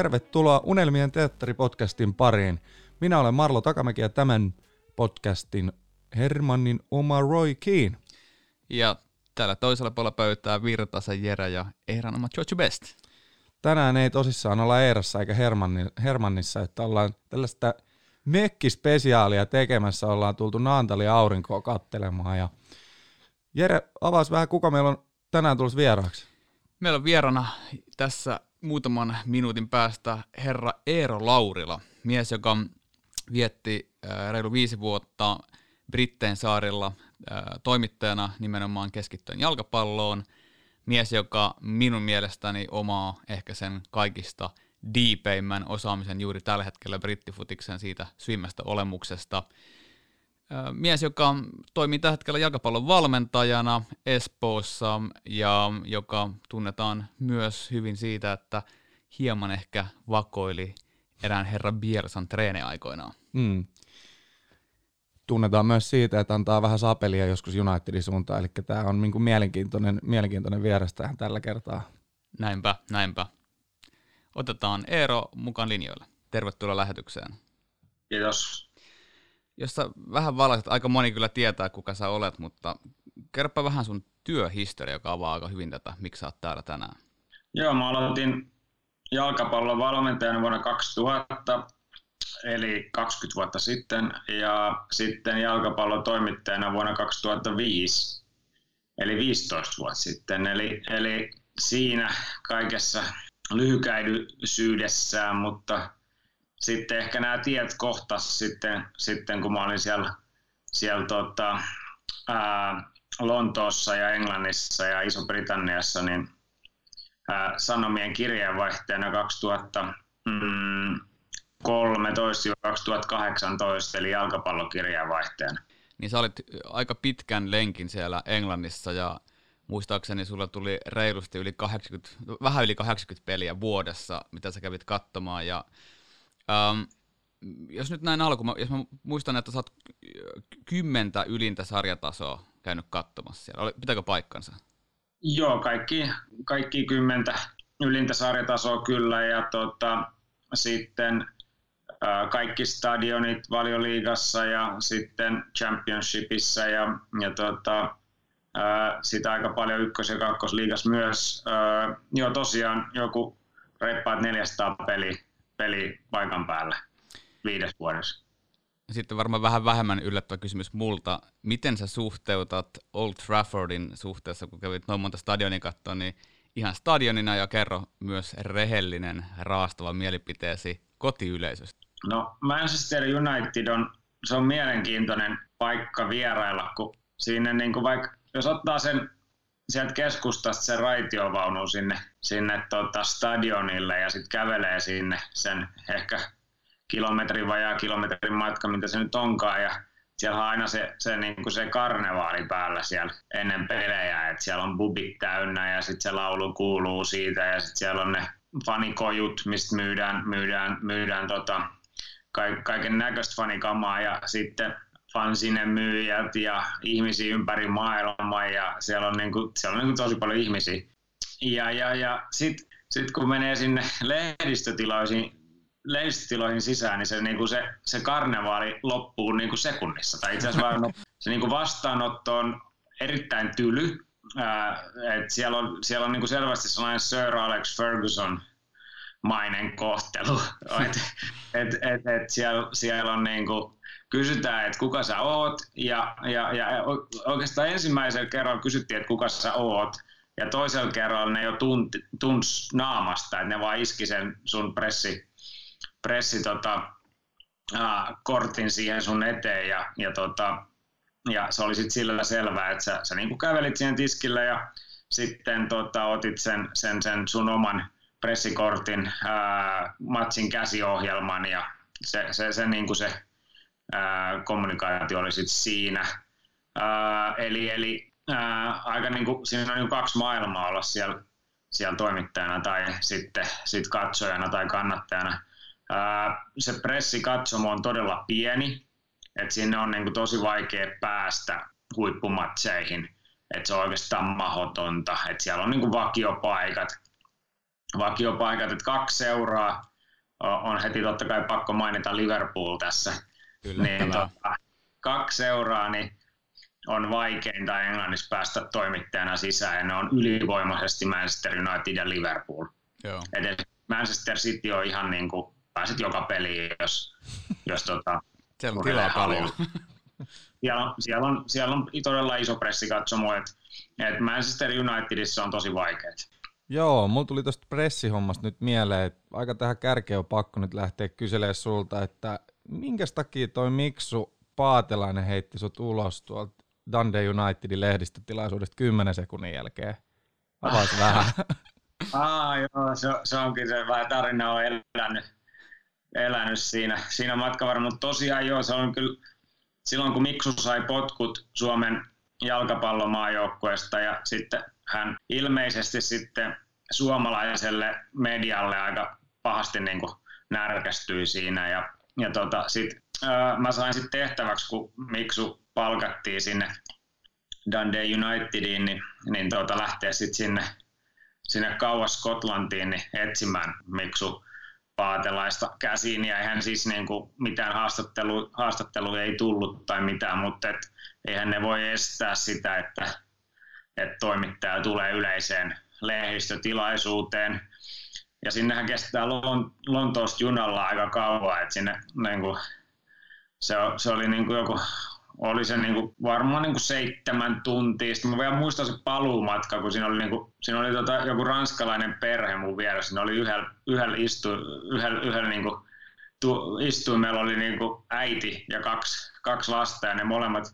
Tervetuloa Unelmien teatteripodcastin pariin. Minä olen Marlo Takamäki ja tämän podcastin Hermannin oma Roy Keane. Ja täällä toisella puolella pöytää Virtasen Jere ja Eeran oma George Best. Tänään ei tosissaan olla Eerassa eikä Hermanni- Hermannissa, että ollaan tällaista mekkispesiaalia tekemässä, ollaan tultu Naantali aurinkoa kattelemaan. Ja Jere, avaas vähän, kuka meillä on tänään tulossa vieraaksi. Meillä on vierana tässä muutaman minuutin päästä herra Eero Laurila, mies, joka vietti äh, reilu viisi vuotta Britteen saarilla äh, toimittajana nimenomaan keskittyen jalkapalloon. Mies, joka minun mielestäni omaa ehkä sen kaikista diipeimmän osaamisen juuri tällä hetkellä brittifutiksen siitä syvimmästä olemuksesta. Mies, joka toimii tällä hetkellä jalkapallon valmentajana Espoossa ja joka tunnetaan myös hyvin siitä, että hieman ehkä vakoili erään herra Bielsan treeneaikoinaan. Mm. Tunnetaan myös siitä, että antaa vähän sapelia joskus Unitedin suuntaan, eli tämä on niinku mielenkiintoinen, mielenkiintoinen vieras tähän tällä kertaa. Näinpä, näinpä. Otetaan Eero mukaan linjoille. Tervetuloa lähetykseen. Kiitos. Jos sä vähän valaiset, aika moni kyllä tietää, kuka sä olet, mutta kerropa vähän sun työhistoria, joka avaa aika hyvin tätä, miksi sä oot täällä tänään. Joo, mä aloitin jalkapallon valmentajana vuonna 2000, eli 20 vuotta sitten, ja sitten jalkapallon toimittajana vuonna 2005, eli 15 vuotta sitten. Eli, eli siinä kaikessa lyhykäisyydessään, mutta sitten ehkä nämä tiet kohtas sitten, sitten kun mä olin siellä, siellä tota, ää, Lontoossa ja Englannissa ja Iso-Britanniassa, niin ää, Sanomien kirjeenvaihteena 2013-2018, eli jalkapallokirjeenvaihteena. Niin sä olit aika pitkän lenkin siellä Englannissa ja muistaakseni sulla tuli reilusti yli 80, vähän yli 80 peliä vuodessa, mitä sä kävit katsomaan. Ja, ähm, jos nyt näin alkuun, jos mä muistan, että sä oot kymmentä ylintä sarjatasoa käynyt katsomassa siellä. Oli, pitääkö paikkansa? Joo, kaikki, kaikki kymmentä ylintä sarjatasoa kyllä ja tota, sitten ää, kaikki stadionit valioliigassa ja sitten championshipissa ja, ja tota, ää, sitä aika paljon ykkös- ja kakkosliigassa myös. Ää, joo, tosiaan joku reippaat 400 peli, peli paikan päällä viides vuodessa. Sitten varmaan vähän vähemmän yllättävä kysymys multa. Miten sä suhteutat Old Traffordin suhteessa, kun kävit noin monta stadionin katsoa, niin ihan stadionina ja kerro myös rehellinen, raastava mielipiteesi kotiyleisöstä. No Manchester United on, se on mielenkiintoinen paikka vierailla, kun siinä niin kuin vaikka, jos ottaa sen sieltä keskustasta sen raitiovaunu sinne, sinne tota stadionille ja sitten kävelee sinne sen ehkä kilometrin vajaa kilometrin matka, mitä se nyt onkaan. Ja siellä on aina se, se, niin kuin se karnevaali päällä siellä ennen pelejä, että siellä on bubit täynnä ja sitten se laulu kuuluu siitä ja sitten siellä on ne fanikojut, mistä myydään, myydään, myydään tota, kaiken näköistä fanikamaa ja sitten fansinen myyjät ja ihmisiä ympäri maailmaa ja siellä on, niin kuin, siellä on niin kuin tosi paljon ihmisiä. Ja, ja, ja sitten sit kun menee sinne lehdistötiloihin, lehdistötiloihin sisään, niin se, niin kuin se, se karnevaali loppuu niin kuin sekunnissa. Tai itse asiassa vaan, se niin kuin vastaanotto on erittäin tyly. Ää, et siellä on, siellä on niin kuin selvästi sellainen Sir Alex Ferguson mainen kohtelu. et, et, et, et siellä, siellä on niin kuin, kysytään, että kuka sä oot, ja, ja, ja oikeastaan ensimmäisellä kerralla kysyttiin, että kuka sä oot, ja toisella kerralla ne jo tunti, tunsi naamasta, että ne vaan iski sen sun pressi, pressi tota, ää, kortin siihen sun eteen, ja, ja, tota, ja se oli sitten sillä selvää, että sä, sä niinku kävelit siihen tiskille, ja sitten tota, otit sen, sen, sen sun oman pressikortin, ää, matsin käsiohjelman, ja se, se, se, niinku se kommunikaatio oli sitten siinä. Ää, eli eli ää, aika niin kuin, siinä on niin kaksi maailmaa olla siellä, siellä toimittajana tai sitten sit katsojana tai kannattajana. Ää, se pressikatsomo on todella pieni että sinne on niin kuin tosi vaikea päästä huippumatseihin, että se on oikeastaan mahdotonta, että siellä on niin kuin vakiopaikat, vakiopaikat, että kaksi seuraa on heti totta kai pakko mainita Liverpool tässä, niin tota, kaksi seuraa, niin on vaikeinta Englannissa päästä toimittajana sisään, ja ne on ylivoimaisesti Manchester United ja Liverpool. Joo. Et Manchester City on ihan niin kuin, pääset joka peliin, jos, jos tota, siellä on tilaa paljon. Siellä siellä, on, siellä on todella iso pressikatsomo, että et Manchester Unitedissa on tosi vaikeaa. Joo, mulla tuli tuosta pressihommasta nyt mieleen, että aika tähän kärkeen on pakko nyt lähteä kyselemään sulta, että minkä takia toi Miksu Paatelainen heitti sut ulos tuolta Dundee Unitedin lehdistötilaisuudesta 10 sekunnin jälkeen? Avaisi vähän. Aa, joo, se, se onkin se vähän tarina on elänyt, elänyt siinä, siinä matkalla, mutta tosiaan joo, se on kyllä silloin kun Miksu sai potkut Suomen jalkapallomaajoukkueesta ja sitten hän ilmeisesti sitten suomalaiselle medialle aika pahasti niin kuin närkästyi siinä ja, ja tota, sit, ää, mä sain sitten tehtäväksi, kun Miksu palkattiin sinne Dundee Unitediin, niin, niin tota, lähteä sitten sinne, sinne kauas Skotlantiin niin etsimään Miksu Paatelaista käsiin ja eihän siis niin kuin mitään haastattelu, haastattelu ei tullut tai mitään, mutta et, eihän ne voi estää sitä, että, että toimittaja tulee yleiseen lehdistötilaisuuteen. Ja sinnehän kestää Lontoosta junalla aika kauan, että sinne niin kuin, se, se oli niin kuin joku oli se niin kuin, varmaan niin kuin seitsemän tuntia. Sitten mä vielä muistan se paluumatka, kun siinä oli, niin kuin, siinä oli tota, joku ranskalainen perhe mun vieressä. Siinä oli yhdellä, yhdellä, istu, yhdellä, yhdellä niin kuin, tu, istuimella oli niin kuin äiti ja kaksi, kaksi lasta ja ne molemmat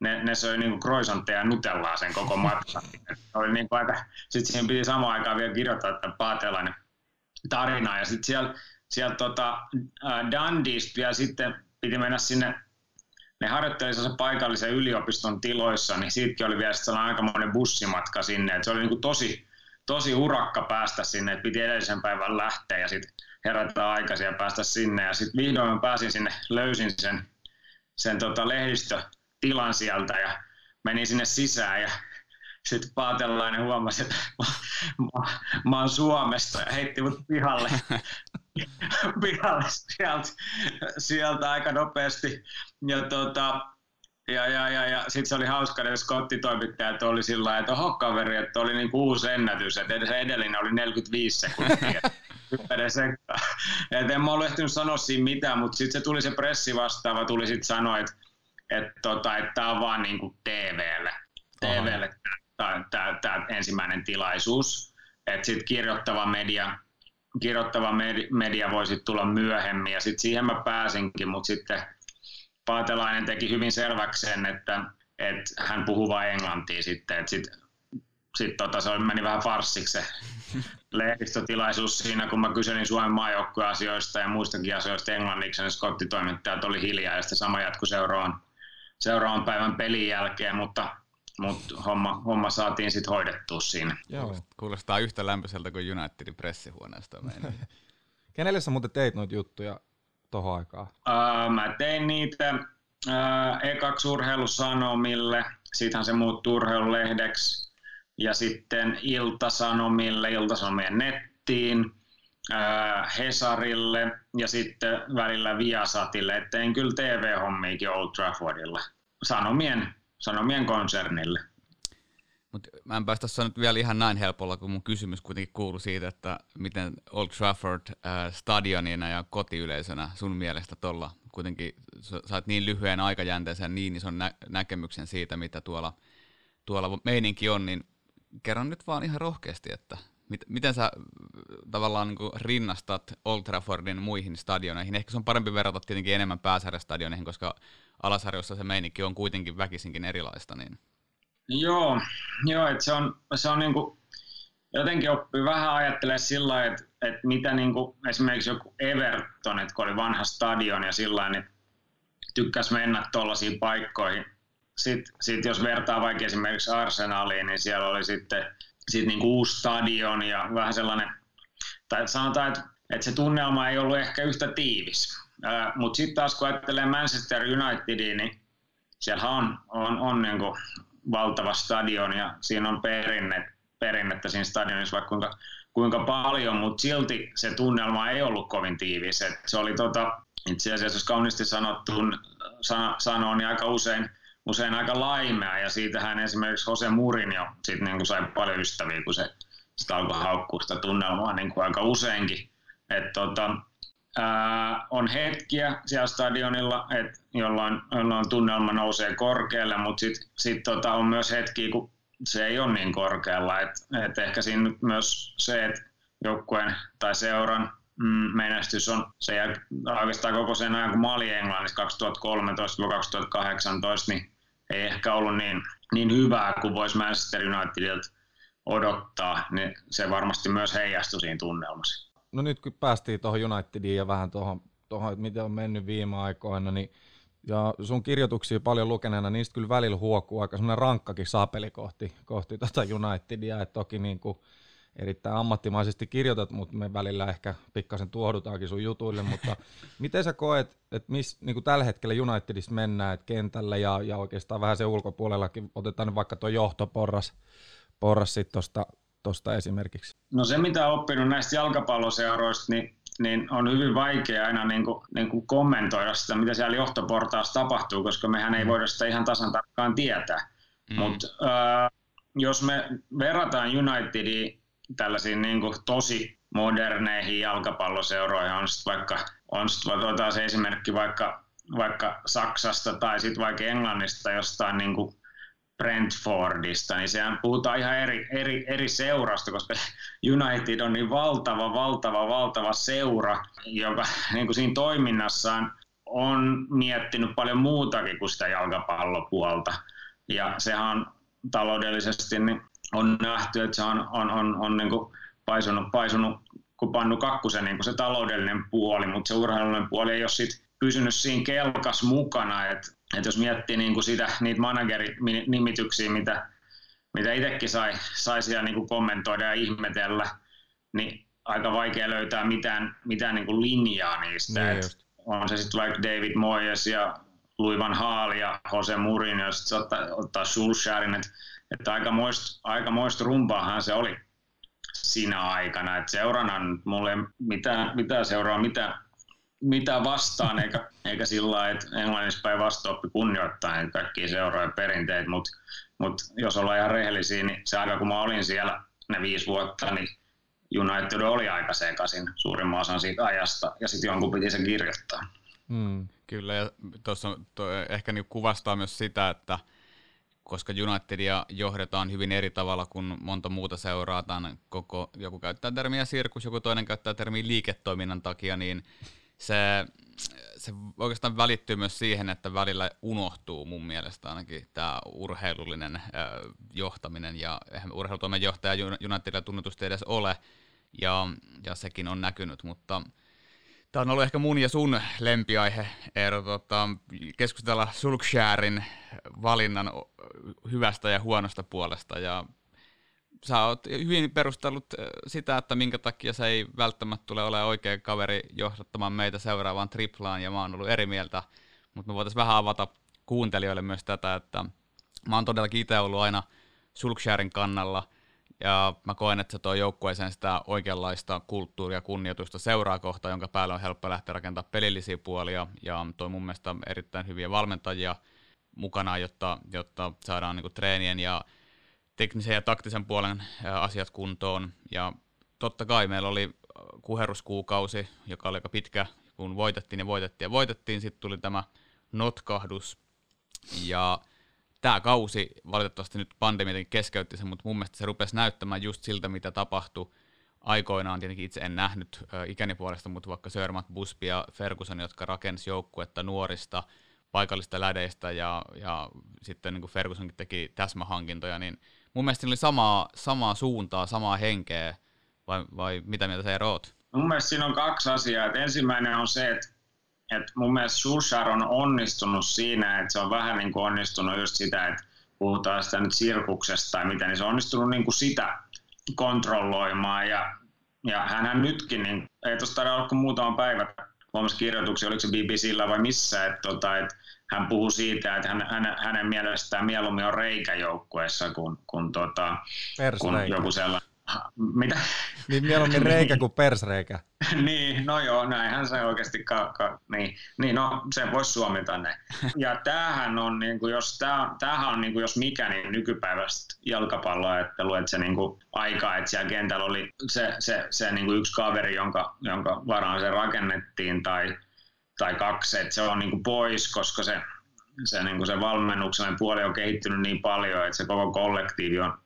ne, ne söi niin kroisantteja ja nutellaa sen koko matkan. oli niin kuin aika, sitten siihen piti samaan aikaan vielä kirjoittaa että paatelainen tarina. Ja sitten siellä, siellä tota, Dundeesta vielä sitten piti mennä sinne ne harjoitteli sen paikallisen yliopiston tiloissa, niin siitäkin oli vielä sellainen aikamoinen bussimatka sinne. Et se oli niin kuin tosi, tosi urakka päästä sinne, että piti edellisen päivän lähteä ja sitten herätä aikaisin ja päästä sinne. Ja sitten vihdoin mä pääsin sinne, löysin sen, sen tota lehdistötilan sieltä ja menin sinne sisään ja sitten Paatelainen huomasi, että mä, mä, mä oon Suomesta ja heitti mut pihalle pihalle sieltä, sieltä aika nopeasti. Ja, tota, ja, ja, ja, ja sitten se oli hauska, että skottitoimittajat oli sillä että oho kaveri, että oli niin uusi ennätys, että se edellinen oli 45 sekuntia. Et en mä ollut ehtinyt sanoa siinä mitään, mutta sitten se tuli se pressi vastaava, tuli sitten sanoa, että että tota, että tämä on vaan niin kuin TVlle, TVlle tämä ensimmäinen tilaisuus. Että sitten kirjoittava media kirjoittava media voisi tulla myöhemmin ja sitten siihen mä pääsinkin, mutta sitten Paatelainen teki hyvin selväksi sen, että, että hän puhuu vain englantia sitten, että sitten sit tota, se meni vähän farssiksi se lehdistötilaisuus siinä, kun mä kyselin Suomen maajoukkueasioista ja muistakin asioista englanniksi, niin skottitoimittajat oli hiljaa ja sitten sama jatkui seuraavan, seuraavan päivän pelin jälkeen, mutta mutta homma, homma saatiin sitten hoidettua siinä. Joo. Kuulostaa yhtä lämpöiseltä kuin Unitedin pressihuoneesta. Kenelle sä muuten teit noita juttuja tohon aikaan? Uh, mä tein niitä uh, ekaksi urheilusanomille, siitähän se muuttui urheilulehdeksi, ja sitten Iltasanomille, Iltasanomien nettiin, uh, Hesarille ja sitten välillä Viasatille. Et tein kyllä TV-hommiikin Old Traffordilla. Sanomien Sanomien konsernille. Mut mä en päästä sanoa nyt vielä ihan näin helpolla, kun mun kysymys kuitenkin kuuluu siitä, että miten Old Trafford äh, stadionina ja kotiyleisönä sun mielestä tuolla kuitenkin saat niin lyhyen aikajänteisen niin ison nä- näkemyksen siitä, mitä tuolla, tuolla meininki on, niin kerron nyt vaan ihan rohkeasti, että mit, miten sä tavallaan niin rinnastat Old Traffordin muihin stadioneihin? Ehkä se on parempi verrata tietenkin enemmän pääsarjastadioneihin, koska alasarjossa se meininki on kuitenkin väkisinkin erilaista. Niin. Joo, joo että se on, se on niin kuin, jotenkin oppii vähän ajattelemaan sillä että, että mitä niin kuin, esimerkiksi joku Everton, että kun oli vanha stadion ja sillä niin tykkäsi mennä tuollaisiin paikkoihin. Sitten sit jos vertaa vaikka esimerkiksi Arsenaliin, niin siellä oli sitten sit niin kuin uusi stadion ja vähän sellainen, tai sanotaan, että, että se tunnelma ei ollut ehkä yhtä tiivis Mutta sitten taas kun ajattelee Manchester Unitedia, niin siellä on, on, on niin valtava stadion ja siinä on perinne, perinnettä siinä stadionissa vaikka kuinka, kuinka paljon, mutta silti se tunnelma ei ollut kovin tiivis. Et se oli tota, itse asiassa, jos kauniisti sanottu, sana, sanoo, niin aika usein, usein aika laimea ja siitähän esimerkiksi Jose Mourinho sit niin kuin sai paljon ystäviä, kun se sitä alkoi haukkua sitä tunnelmaa niin aika useinkin. Et tota, ää, on hetkiä siellä stadionilla, et jolloin, jolloin tunnelma nousee korkealle, mutta sitten sit tota, on myös hetkiä, kun se ei ole niin korkealla. Et, et ehkä siinä myös se, että joukkueen tai seuran mm, menestys on se oikeastaan koko sen ajan, kun mä olin Englannissa 2013-2018, niin ei ehkä ollut niin, niin hyvää kuin voisi Manchester Unitedilta odottaa, niin se varmasti myös heijastui siinä tunnelmassa. No nyt kun päästiin tuohon Unitediin ja vähän tuohon, tuohon, että miten on mennyt viime aikoina, niin ja sun kirjoituksia paljon lukeneena, niistä kyllä välillä huokuu aika semmoinen rankkakin sapeli kohti, kohti tuota Unitedia, että toki niin kuin erittäin ammattimaisesti kirjoitat, mutta me välillä ehkä pikkasen tuohdutaankin sun jutuille, mutta miten sä koet, että miss, niin tällä hetkellä Unitedissa mennään, että kentälle ja, ja oikeastaan vähän se ulkopuolellakin, otetaan vaikka tuo johtoporras porras sitten tuosta tosta esimerkiksi? No se, mitä olen oppinut näistä jalkapalloseuroista, niin niin on hyvin vaikea aina niin kuin, niin kuin kommentoida sitä, mitä siellä johtoportaassa tapahtuu, koska mehän ei mm. voida sitä ihan tasan tarkkaan tietää. Mm. Mutta äh, jos me verrataan Unitediin tällaisiin niin kuin tosi moderneihin jalkapalloseuroihin, on sitten vaikka, on sit, otetaan se esimerkki vaikka, vaikka Saksasta tai sitten vaikka Englannista jostain niin kuin Brentfordista, niin sehän puhutaan ihan eri, eri, eri seurasta, koska United on niin valtava, valtava, valtava seura, joka niin kuin siinä toiminnassaan on miettinyt paljon muutakin kuin sitä jalkapallopuolta. Ja sehän on taloudellisesti niin on nähty, että se on, on, on, on niin kuin paisunut, paisunut kuin pannu kakkusen niin kuin se taloudellinen puoli, mutta se urheilullinen puoli ei ole sit pysynyt siinä kelkas mukana. että että jos miettii niin kuin sitä, niitä managerin-nimityksiä, mitä, mitä itsekin sai, sai siellä niin kuin kommentoida ja ihmetellä, niin aika vaikea löytää mitään, mitään niin kuin linjaa niistä. Niin on se sitten vaikka David Moyes ja Louis van Gaal ja Jose Mourinho, ja sitten ottaa, ottaa Solskjaerin, että, että aikamoista, aikamoista rumpaahan se oli siinä aikana. Että seurana mulle mitään, mitään seuraa, mitä mitä vastaan, eikä, eikä sillä lailla, että englannissa päin vastaoppi kunnioittaa niitä kaikkia seuraajia perinteitä, mutta mut jos ollaan ihan rehellisiä, niin se aika kun mä olin siellä ne viisi vuotta, niin United oli aika sekaisin suurimman osan siitä ajasta, ja sitten jonkun piti sen kirjoittaa. Mm, kyllä, ja tuossa ehkä niin kuvastaa myös sitä, että koska Unitedia johdetaan hyvin eri tavalla kuin monta muuta seuraa, koko, joku käyttää termiä sirkus, joku toinen käyttää termiä liiketoiminnan takia, niin se, se oikeastaan välittyy myös siihen, että välillä unohtuu mun mielestä ainakin tämä urheilullinen johtaminen, ja eihän urheilutoimen johtaja Unitedilla tunnetusti edes ole, ja, ja sekin on näkynyt, mutta Tämä on ollut ehkä mun ja sun lempiaihe, Eero, tota, keskustella Sulksjärin valinnan hyvästä ja huonosta puolesta. Ja sä oot hyvin perustellut äh, sitä, että minkä takia se ei välttämättä tule ole oikea kaveri johdattamaan meitä seuraavaan triplaan, ja mä oon ollut eri mieltä, mutta me voitaisiin vähän avata kuuntelijoille myös tätä, että mä oon todellakin itse ollut aina Sulksharin kannalla, ja mä koen, että se tuo joukkueeseen sitä oikeanlaista kulttuuria ja kunnioitusta seuraa kohta, jonka päällä on helppo lähteä rakentamaan pelillisiä puolia, ja toi mun mielestä erittäin hyviä valmentajia mukana, jotta, jotta saadaan niinku treenien ja teknisen ja taktisen puolen asiat kuntoon. Ja totta kai meillä oli kuheruskuukausi, joka oli aika pitkä, kun voitettiin ja voitettiin ja voitettiin. Sitten tuli tämä notkahdus. Ja tämä kausi valitettavasti nyt pandemia keskeytti sen, mutta mun mielestä se rupesi näyttämään just siltä, mitä tapahtui aikoinaan. Tietenkin itse en nähnyt ikäni puolesta, mutta vaikka Sörmat, Busby ja Ferguson, jotka rakensi joukkuetta nuorista, paikallista lädeistä ja, ja sitten niin kuin Fergusonkin teki täsmähankintoja, niin mun mielestä siinä oli samaa, samaa suuntaa, samaa henkeä, vai, vai mitä mieltä sä oot? Mun mielestä siinä on kaksi asiaa. Et ensimmäinen on se, että et mun mielestä Solskjaer on onnistunut siinä, että se on vähän niin kuin onnistunut just sitä, että puhutaan sitä nyt sirkuksesta tai mitä, niin se on onnistunut niin kuin sitä kontrolloimaan. Ja, ja hänhän nytkin, niin ei tuosta taida olla kuin muutama päivä huomasi kirjoituksia, oliko se BBCllä vai missä, että, tota, että hän puhuu siitä, että hän, hän, hänen mielestään mieluummin on reikäjoukkueessa kuin, kuin, tota, kuin joku sellainen. Mitä? Niin mieluummin reikä kuin persreikä. niin, no joo, näinhän se oikeasti, ka, ka, niin, niin, no se voisi suomita ne. Ja tämähän on, niin kuin, jos, tää, tämähän on niin kuin, jos mikä, niin nykypäivästä jalkapalloajattelua, että se niin kuin, aika, että siellä kentällä oli se, se, se niin kuin yksi kaveri, jonka, jonka varaan se rakennettiin, tai, tai kaksi, että se on niin kuin pois, koska se, se, niin kuin se valmennuksellinen puoli on kehittynyt niin paljon, että se koko kollektiivi on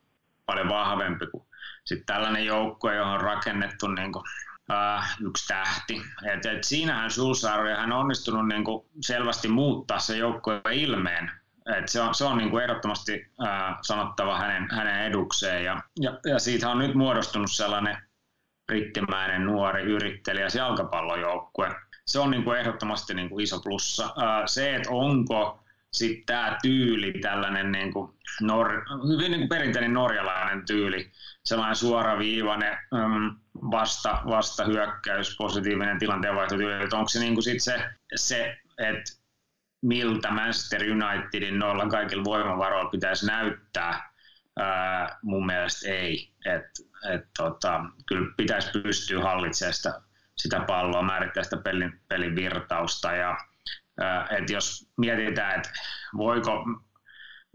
paljon vahvempi kuin sitten tällainen joukkue, johon on rakennettu niin kuin, äh, yksi tähti. Et, et siinähän hän on onnistunut niin kuin selvästi muuttaa se joukkueen ilmeen. Et se on, se on niin kuin ehdottomasti äh, sanottava hänen, hänen edukseen. Ja, ja, ja siitä on nyt muodostunut sellainen brittimäinen nuori yrittelijä jalkapallojoukkue. Se on niin kuin ehdottomasti niin kuin iso plussa. Äh, se, että onko sitten tämä tyyli, tällainen niin kuin nor- hyvin niin kuin perinteinen norjalainen tyyli, sellainen suoraviivainen um, vasta, vasta hyökkäys, positiivinen tilanteenvaihtotyyli, että onko se niin kuin sit se, se että miltä Manchester Unitedin noilla kaikilla voimavaroilla pitäisi näyttää, ää, mun mielestä ei. Et, et, tota, kyllä pitäisi pystyä hallitsemaan sitä, sitä palloa, määrittää sitä pelin, pelin virtausta ja et jos mietitään, että voiko,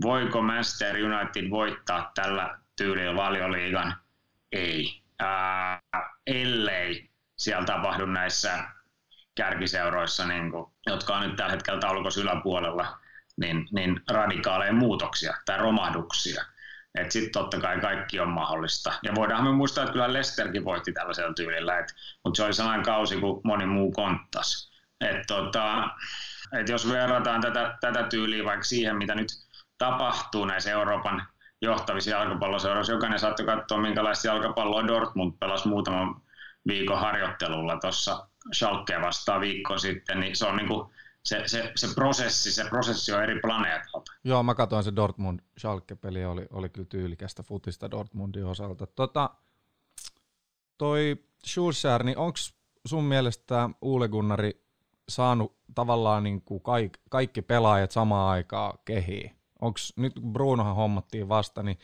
voiko Manchester United voittaa tällä tyylillä valioliigan, ei. Ää, ellei siellä tapahdu näissä kärkiseuroissa, niin kuin, jotka on nyt tällä hetkellä taulukossa yläpuolella, niin, niin radikaaleja muutoksia tai romahduksia. Että sitten totta kai kaikki on mahdollista. Ja voidaan me muistaa, että kyllä Lesterkin voitti tällaisella tyylillä, mutta se oli sellainen kausi kuin moni muu konttas. Et tota, et jos verrataan tätä, tätä tyyliä vaikka siihen, mitä nyt tapahtuu näissä Euroopan johtavissa jalkapalloseuroissa, jokainen saattoi katsoa, minkälaista jalkapalloa Dortmund pelasi muutaman viikon harjoittelulla tuossa Schalkea vastaan viikko sitten, niin se on niin kuin se, se, se, prosessi, se prosessi on eri planeetalta. Joo, mä katsoin se Dortmund Schalke-peli, oli, oli kyllä tyylikästä futista Dortmundin osalta. Tota, toi Schulzer, niin onko sun mielestä Uule Gunnari saanut tavallaan niin kuin kaikki, kaikki pelaajat samaan aikaan kehiin? Onko nyt Brunohan hommattiin vasta, niin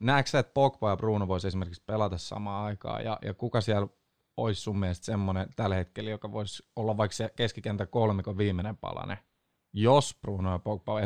näetkö sä, että Pogba ja Bruno voisi esimerkiksi pelata samaan aikaan, ja, ja kuka siellä olisi sun mielestä semmoinen tällä hetkellä, joka voisi olla vaikka se keskikentän kolmikon viimeinen palane, jos Bruno ja Pogba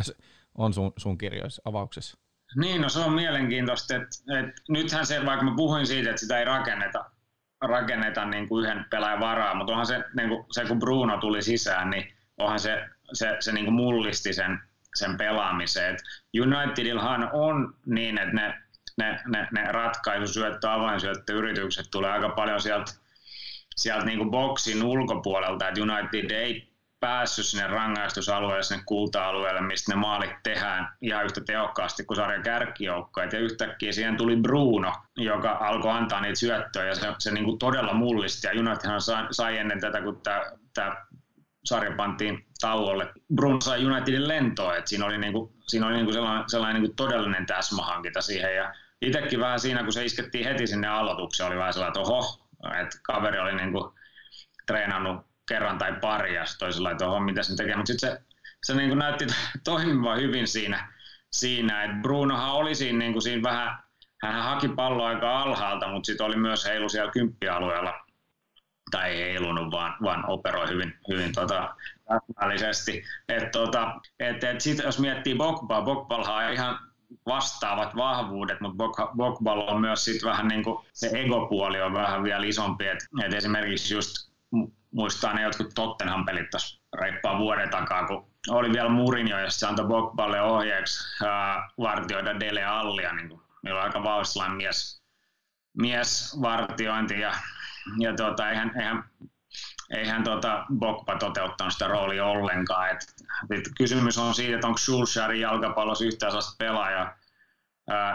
on sun, sun kirjoissa, avauksessa? Niin, no se on mielenkiintoista, että, että nythän se, vaikka mä puhuin siitä, että sitä ei rakenneta, rakenneta niin kuin yhden pelaajan varaa, mutta onhan se, niin kuin, se kun Bruno tuli sisään, niin onhan se, se, se niin kuin mullisti sen, sen pelaamiseen. Et Unitedillahan on niin, että ne, ne, ne, ne ratkaisusyöttö, avainsyöttöyritykset tulee aika paljon sieltä, sieltä niin kuin boksin ulkopuolelta, että United ei päässyt sinne rangaistusalueelle, sinne kulta-alueelle, mistä ne maalit tehdään ihan yhtä tehokkaasti kuin sarjan kärkijoukkoja. Ja yhtäkkiä siihen tuli Bruno, joka alkoi antaa niitä syöttöjä ja se, se niin kuin todella mullisti. Ja Unitedhan sai, sai ennen tätä, kun tämä, sarja pantiin tauolle. Bruno sai Unitedin lentoon, että siinä oli, niin kuin, siinä oli niin kuin sellainen, sellainen niin kuin todellinen täsmähankinta siihen. Ja itsekin vähän siinä, kun se iskettiin heti sinne aloitukseen, oli vähän sellainen, että oho, että kaveri oli niin kuin treenannut kerran tai pari ja toisella oho, mitä sen tekee. Mutta sitten se, se niin kuin näytti toimivan hyvin siinä, siinä että Brunohan oli siinä, niin kuin siinä vähän, hän haki palloa aika alhaalta, mutta sitten oli myös heilu siellä kymppialueella, tai ei heilunut, vaan, vaan operoi hyvin, hyvin tota, täsmällisesti. Et, tota, et, et sit, jos miettii Bogbaa, Bogballa on ihan vastaavat vahvuudet, mutta Bogballa on myös sit vähän niin kuin se egopuoli on vähän vielä isompi. Et, et esimerkiksi just muistaa ne jotkut Tottenham pelit tuossa reippaa vuoden takaa, kun oli vielä Mourinho, ja se antoi Bogballe ohjeeksi ää, vartioida Dele Allia, niin kuin, meillä on aika vauhtislainen mies, mies vartiointi, ja, ja tuota, eihän, eihän, eihän tuota Bogba toteuttanut sitä roolia ollenkaan. Et, et kysymys on siitä, että onko Schulzerin jalkapallossa yhtään sellaista pelaajaa,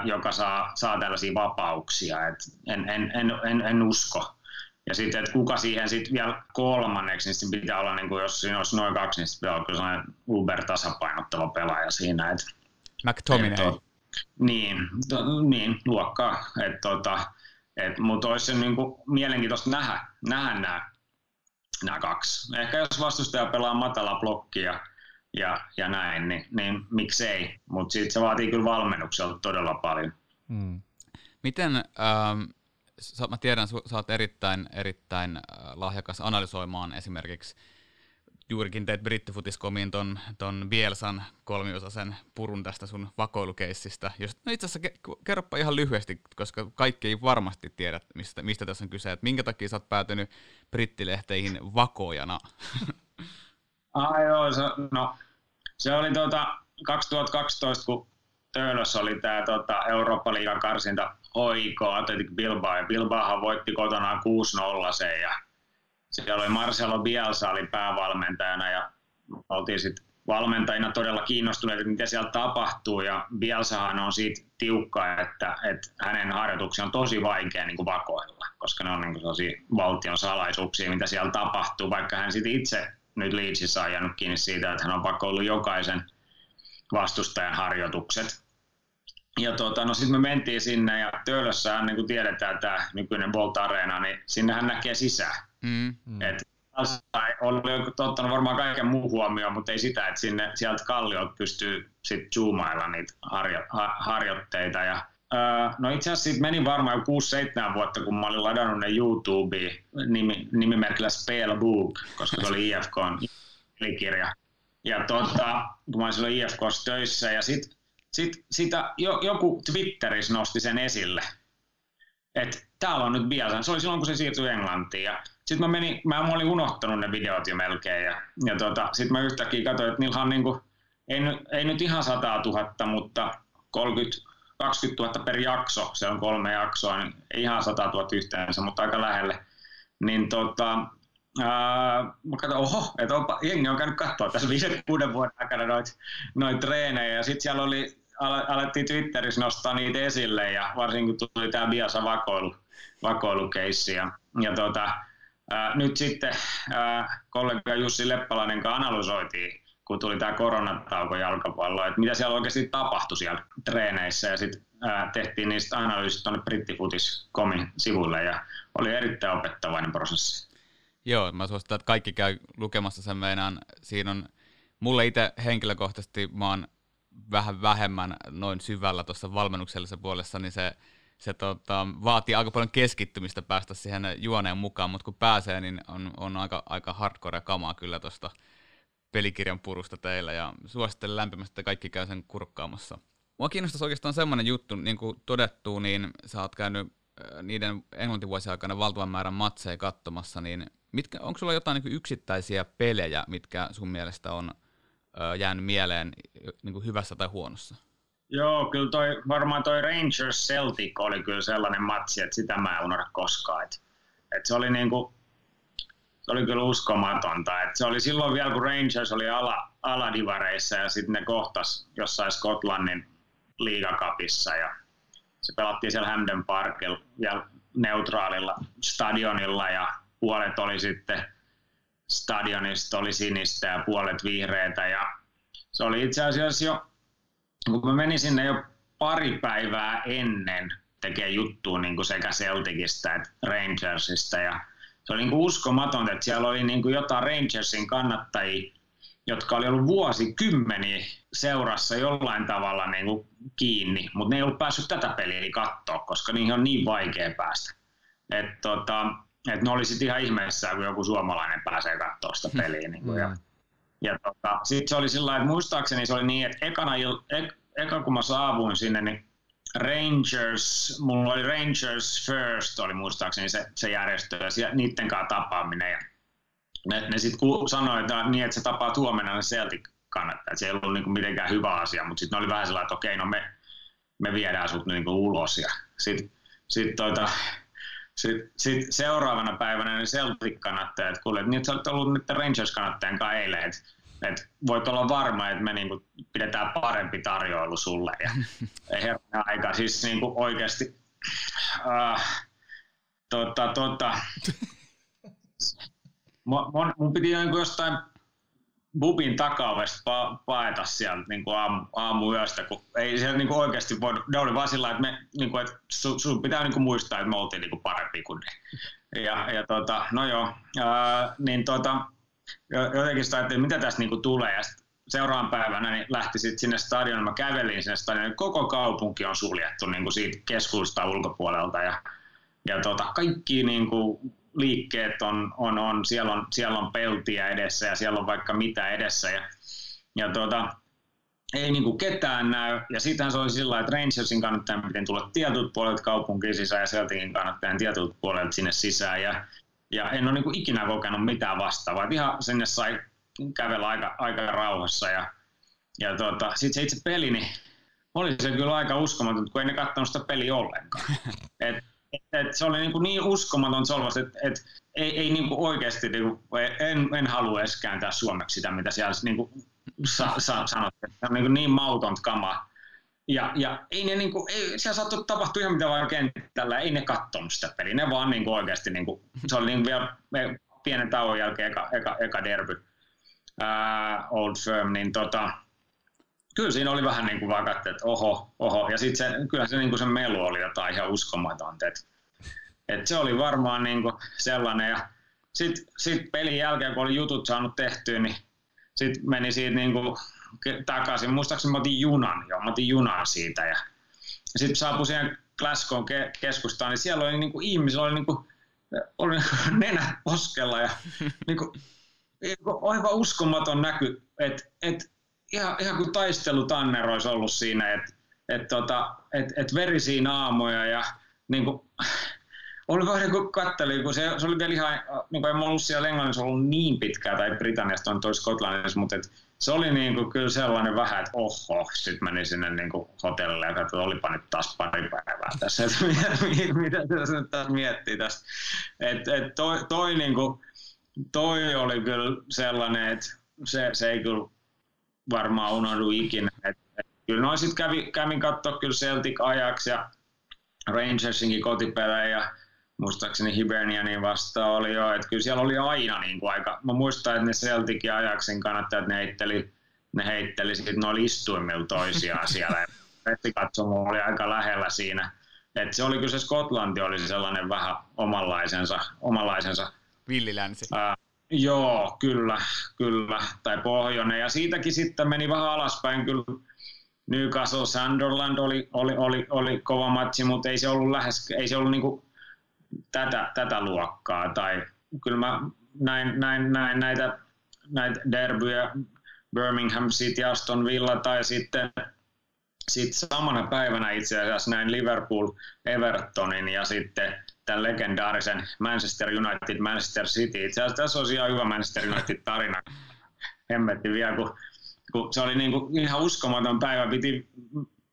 joka saa, saa tällaisia vapauksia. Et en, en, en, en, en usko. Ja sitten, että kuka siihen sitten vielä kolmanneksi, niin sitten pitää olla, niin kuin, jos siinä olisi noin kaksi, niin sitten pitää olla sellainen uber-tasapainottava pelaaja siinä. Että, McTominay. Et, niin, to, niin, luokkaa. Et, tota, et, mutta olisi se niin kuin, mielenkiintoista nähdä, nähdä nämä nämä kaksi. Ehkä jos vastustaja pelaa matala blokkia ja, ja näin, niin, niin miksei. Mutta sitten se vaatii kyllä valmennukselta todella paljon. Hmm. Miten, ähm, mä tiedän, sä oot erittäin, erittäin äh, lahjakas analysoimaan esimerkiksi juurikin teit brittifutiskomiin ton, ton Bielsan kolmiosaisen purun tästä sun vakoilukeissistä. Jos, no itse asiassa kerropa ihan lyhyesti, koska kaikki ei varmasti tiedä, mistä, mistä tässä on kyse. Että minkä takia sä oot päätynyt brittilehteihin vakoojana? Ah, joo, se, no, se oli tuota 2012, kun Töölössä oli tämä tota, Eurooppa-liigan karsinta HIK Athletic Bilbao, ja Bilbaohan voitti kotona 6-0 se, ja siellä oli Marcelo Bielsa oli päävalmentajana, ja oltiin sitten valmentajina todella kiinnostuneita, että mitä siellä tapahtuu, ja Bielsahan on siitä tiukka, että, että hänen harjoituksensa on tosi vaikea niin kuin vakoilla, koska ne on niin kuin valtion salaisuuksia, mitä siellä tapahtuu, vaikka hän sitten itse nyt Leedsissä on jäänyt kiinni siitä, että hän on vakoillut jokaisen vastustajan harjoitukset. Ja tota, no sitten me mentiin sinne ja Töölössähän, niin kuin tiedetään tämä nykyinen Bolt Arena, niin sinnehän näkee sisään. Mm. mm. Et, oli ottanut varmaan kaiken muun huomioon, mutta ei sitä, että sinne, sieltä kalliolta pystyy sitten zoomailla niitä harjo, ha, harjoitteita. Ja, öö, no itse asiassa meni varmaan jo 6-7 vuotta, kun mä olin ladannut ne YouTubeen nimi, nimimerkillä Spellbook, koska se oli IFKn kirja. Ja tota, kun mä olin silloin IFKssa töissä ja sitten sit, sitä jo, joku Twitterissä nosti sen esille, että täällä on nyt Bielsa. Se oli silloin, kun se siirtyi Englantiin. Sitten mä, menin, mä olin unohtanut ne videot jo melkein. Ja, ja tota, sitten mä yhtäkkiä katsoin, että niillä on niinku, ei, ei nyt ihan 100 000, mutta 30, 20 000 per jakso. Se on kolme jaksoa, niin ei ihan 100 000 yhteensä, mutta aika lähelle. Niin tota, Ää, mä katsoin, oho, että onpa, jengi on käynyt katsoa tässä viiden kuuden vuoden aikana noita noit treenejä. Ja sitten siellä oli alettiin Twitterissä nostaa niitä esille ja varsinkin kun tuli tämä Biasa vakoilu, vakoilukeissi. Ja, ja tota, ää, nyt sitten ää, kollega Jussi Leppalainen kanssa analysoitiin, kun tuli tämä koronatauko jalkapallo, että mitä siellä oikeasti tapahtui siellä treeneissä ja sitten tehtiin niistä analyysit tuonne brittifutis.comin sivuille ja oli erittäin opettavainen prosessi. Joo, mä suosittelen, että kaikki käy lukemassa sen meidän, siinä on, mulle itse henkilökohtaisesti, mä oon vähän vähemmän noin syvällä tuossa valmennuksellisessa puolessa, niin se, se tota, vaatii aika paljon keskittymistä päästä siihen juoneen mukaan, mutta kun pääsee, niin on, on aika, aika hardcore kamaa kyllä tuosta pelikirjan purusta teillä, ja suosittelen lämpimästi, että kaikki käy sen kurkkaamassa. Mua kiinnostaisi oikeastaan semmoinen juttu, niin kuin todettu, niin sä oot käynyt äh, niiden englantivuosien aikana valtavan määrän matseja katsomassa, niin mitkä, onko sulla jotain niin yksittäisiä pelejä, mitkä sun mielestä on jäänyt mieleen niin kuin hyvässä tai huonossa? Joo, kyllä toi, varmaan toi Rangers Celtic oli kyllä sellainen matsi, että sitä mä en unohda koskaan. Et, et se oli niin kuin, se oli kyllä uskomatonta. Et se oli silloin vielä, kun Rangers oli ala, aladivareissa ja sitten ne kohtas jossain Skotlannin liigakapissa ja se pelattiin siellä Hamden Parkilla vielä neutraalilla stadionilla ja puolet oli sitten stadionista oli sinistä ja puolet vihreitä ja se oli itse asiassa jo, kun mä menin sinne jo pari päivää ennen tekee juttua niin kuin sekä Celticistä että Rangersista ja se oli niin kuin uskomatonta, että siellä oli niin kuin jotain Rangersin kannattajia, jotka oli ollut vuosikymmeniä seurassa jollain tavalla niin kuin kiinni, mutta ne ei ollut päässyt tätä peliä katsoa, koska niihin on niin vaikea päästä. Et tota, et ne oli sitten ihan ihmeessä, kun joku suomalainen pääsee katsoa sitä peliä. Niin kuin, ja, mm. ja tota, sitten se oli sillä että muistaakseni se oli niin, että ekana, ek, eka kun mä saavuin sinne, niin Rangers, mulla oli Rangers First, oli muistaakseni se, se järjestö, ja niiden kanssa tapaaminen. Ja ne, ne sitten sanoi, että niin, että se tapaa huomenna ne Celtic kannattaa. Se ei ollut niinku mitenkään hyvä asia, mutta sitten ne oli vähän sellainen, että okei, no me, me viedään sut niinku ulos. Ja sitten sit toita, sitten sit seuraavana päivänä ne Celtic-kannattajat kuulivat, niin että sä olet ollut nyt Rangers-kannattajan kanssa eilen, että et voit olla varma, että me niinku pidetään parempi tarjoilu sulle. Ja herran aika, siis niinku oikeasti, uh, tota, tota, mun, mun piti niinku jostain bubin takaovesta pa- paeta sieltä niin kuin aamu, aamuyöstä, kun ei siellä niin kuin oikeasti voi, ne oli vaan sillä että, me, niin kuin, että sun, sun pitää niin kuin muistaa, että me oltiin niin kuin parempi kuin ne. Ja, ja tota, no joo, ää, niin tota, jotenkin sitä että mitä tästä niinku tulee. Ja sit seuraavan päivänä niin lähti sit sinne stadionille, mä kävelin sinne stadionille, koko kaupunki on suljettu niin kuin siitä keskusta ulkopuolelta ja, ja tota, kaikki niin kuin liikkeet on, on, on, siellä on, siellä on peltiä edessä ja siellä on vaikka mitä edessä ja, ja tota, ei niin kuin ketään näy. Ja sittenhän se oli sillä että Rangersin kannattajan piti tulla tietyt puolet kaupunkiin sisään ja Celticin kannattajan tietyt puolet sinne sisään. Ja, ja en ole niin kuin ikinä kokenut mitään vastaavaa. ihan sinne sai kävellä aika, aika rauhassa. Ja, ja tota, sitten se itse peli, niin oli se kyllä aika uskomaton, kun ei ne katsonut sitä peliä ollenkaan. Et, et, se oli niin, kuin niin uskomaton solvas, että et, ei, ei niin kuin oikeasti, niin kuin, en, en halua edes kääntää suomeksi sitä, mitä siellä niin kuin sa, sa, sanottiin. Se on niin, niin mauton kama. Ja, ja ei ne niinku, ei, siellä saattoi tapahtua ihan mitä vaan kentällä, ei ne katsonut sitä peliä, ne vaan niinku oikeasti, niinku, se oli niinku vielä pienen tauon jälkeen eka, eka, eka derby, ää, Old Firm, niin tota, kyllä siinä oli vähän niin kuin vaan että oho, oho, ja sitten se, kyllä se, niin kuin se melu oli jotain ihan uskomatonta, että et se oli varmaan niin kuin sellainen, ja sitten sit pelin jälkeen, kun oli jutut saanut tehtyä, niin sitten meni siitä niin kuin takaisin. Muistaakseni mä otin junan, joo, mä otin junan siitä. Ja sitten saapui siihen Glasgown ke- keskustaan, niin siellä oli niin kuin, ihmisillä oli, niin kuin, oli niin nenä poskella ja niin kuin, aivan uskomaton näky, että et, ihan, ihan kuin taistelutanner olisi ollut siinä, että et, tota, et, et verisiä naamoja ja niin kuin, oli vähän kun kattelin, kun se, se oli vielä ihan, niin kuin en ollut siellä Englannissa ollut niin pitkään, tai Britanniasta on toi Skotlannissa, mutta et, se oli niin kuin, kyllä sellainen vähän, että oho, sitten meni sinne niin kuin hotellille ja katsoin, olipa nyt taas pari päivää tässä, että mitä, mitä se nyt taas miettii tästä. Et, et toi, toi, niin kuin, toi oli kyllä sellainen, että se, se ei kyllä varmaan unohdu ikinä. Et, et, kyllä noin sitten kävi, kävin katsoa kyllä Celtic ajaksi ja Rangersinkin kotipelejä ja muistaakseni Hibernianin vastaan oli jo, että kyllä siellä oli aina niin kuin aika, mä muistan, että ne Celtic ja Ajaxin kannattajat, ne heitteli, ne heitteli sitten noilla istuimilla toisiaan siellä. Rettikatsomo oli aika lähellä siinä. Et se oli kyllä se Skotlanti oli sellainen vähän omanlaisensa. omanlaisensa. Villilänsi. Ää, joo, kyllä, kyllä. Tai pohjoinen. Ja siitäkin sitten meni vähän alaspäin kyllä. Newcastle Sunderland oli, oli, oli, oli kova matsi, mutta ei se ollut lähes, ei se ollut niinku tätä, tätä luokkaa. Tai kyllä mä näin, näin, näin näitä, näitä derbyjä, Birmingham City, Aston Villa tai sitten sitten samana päivänä itse asiassa näin Liverpool Evertonin ja sitten tämän legendaarisen Manchester United Manchester City. Itse asiassa tässä olisi ihan hyvä Manchester United tarina. Hemmetti vielä, kun, kun se oli niin kuin ihan uskomaton päivä. Piti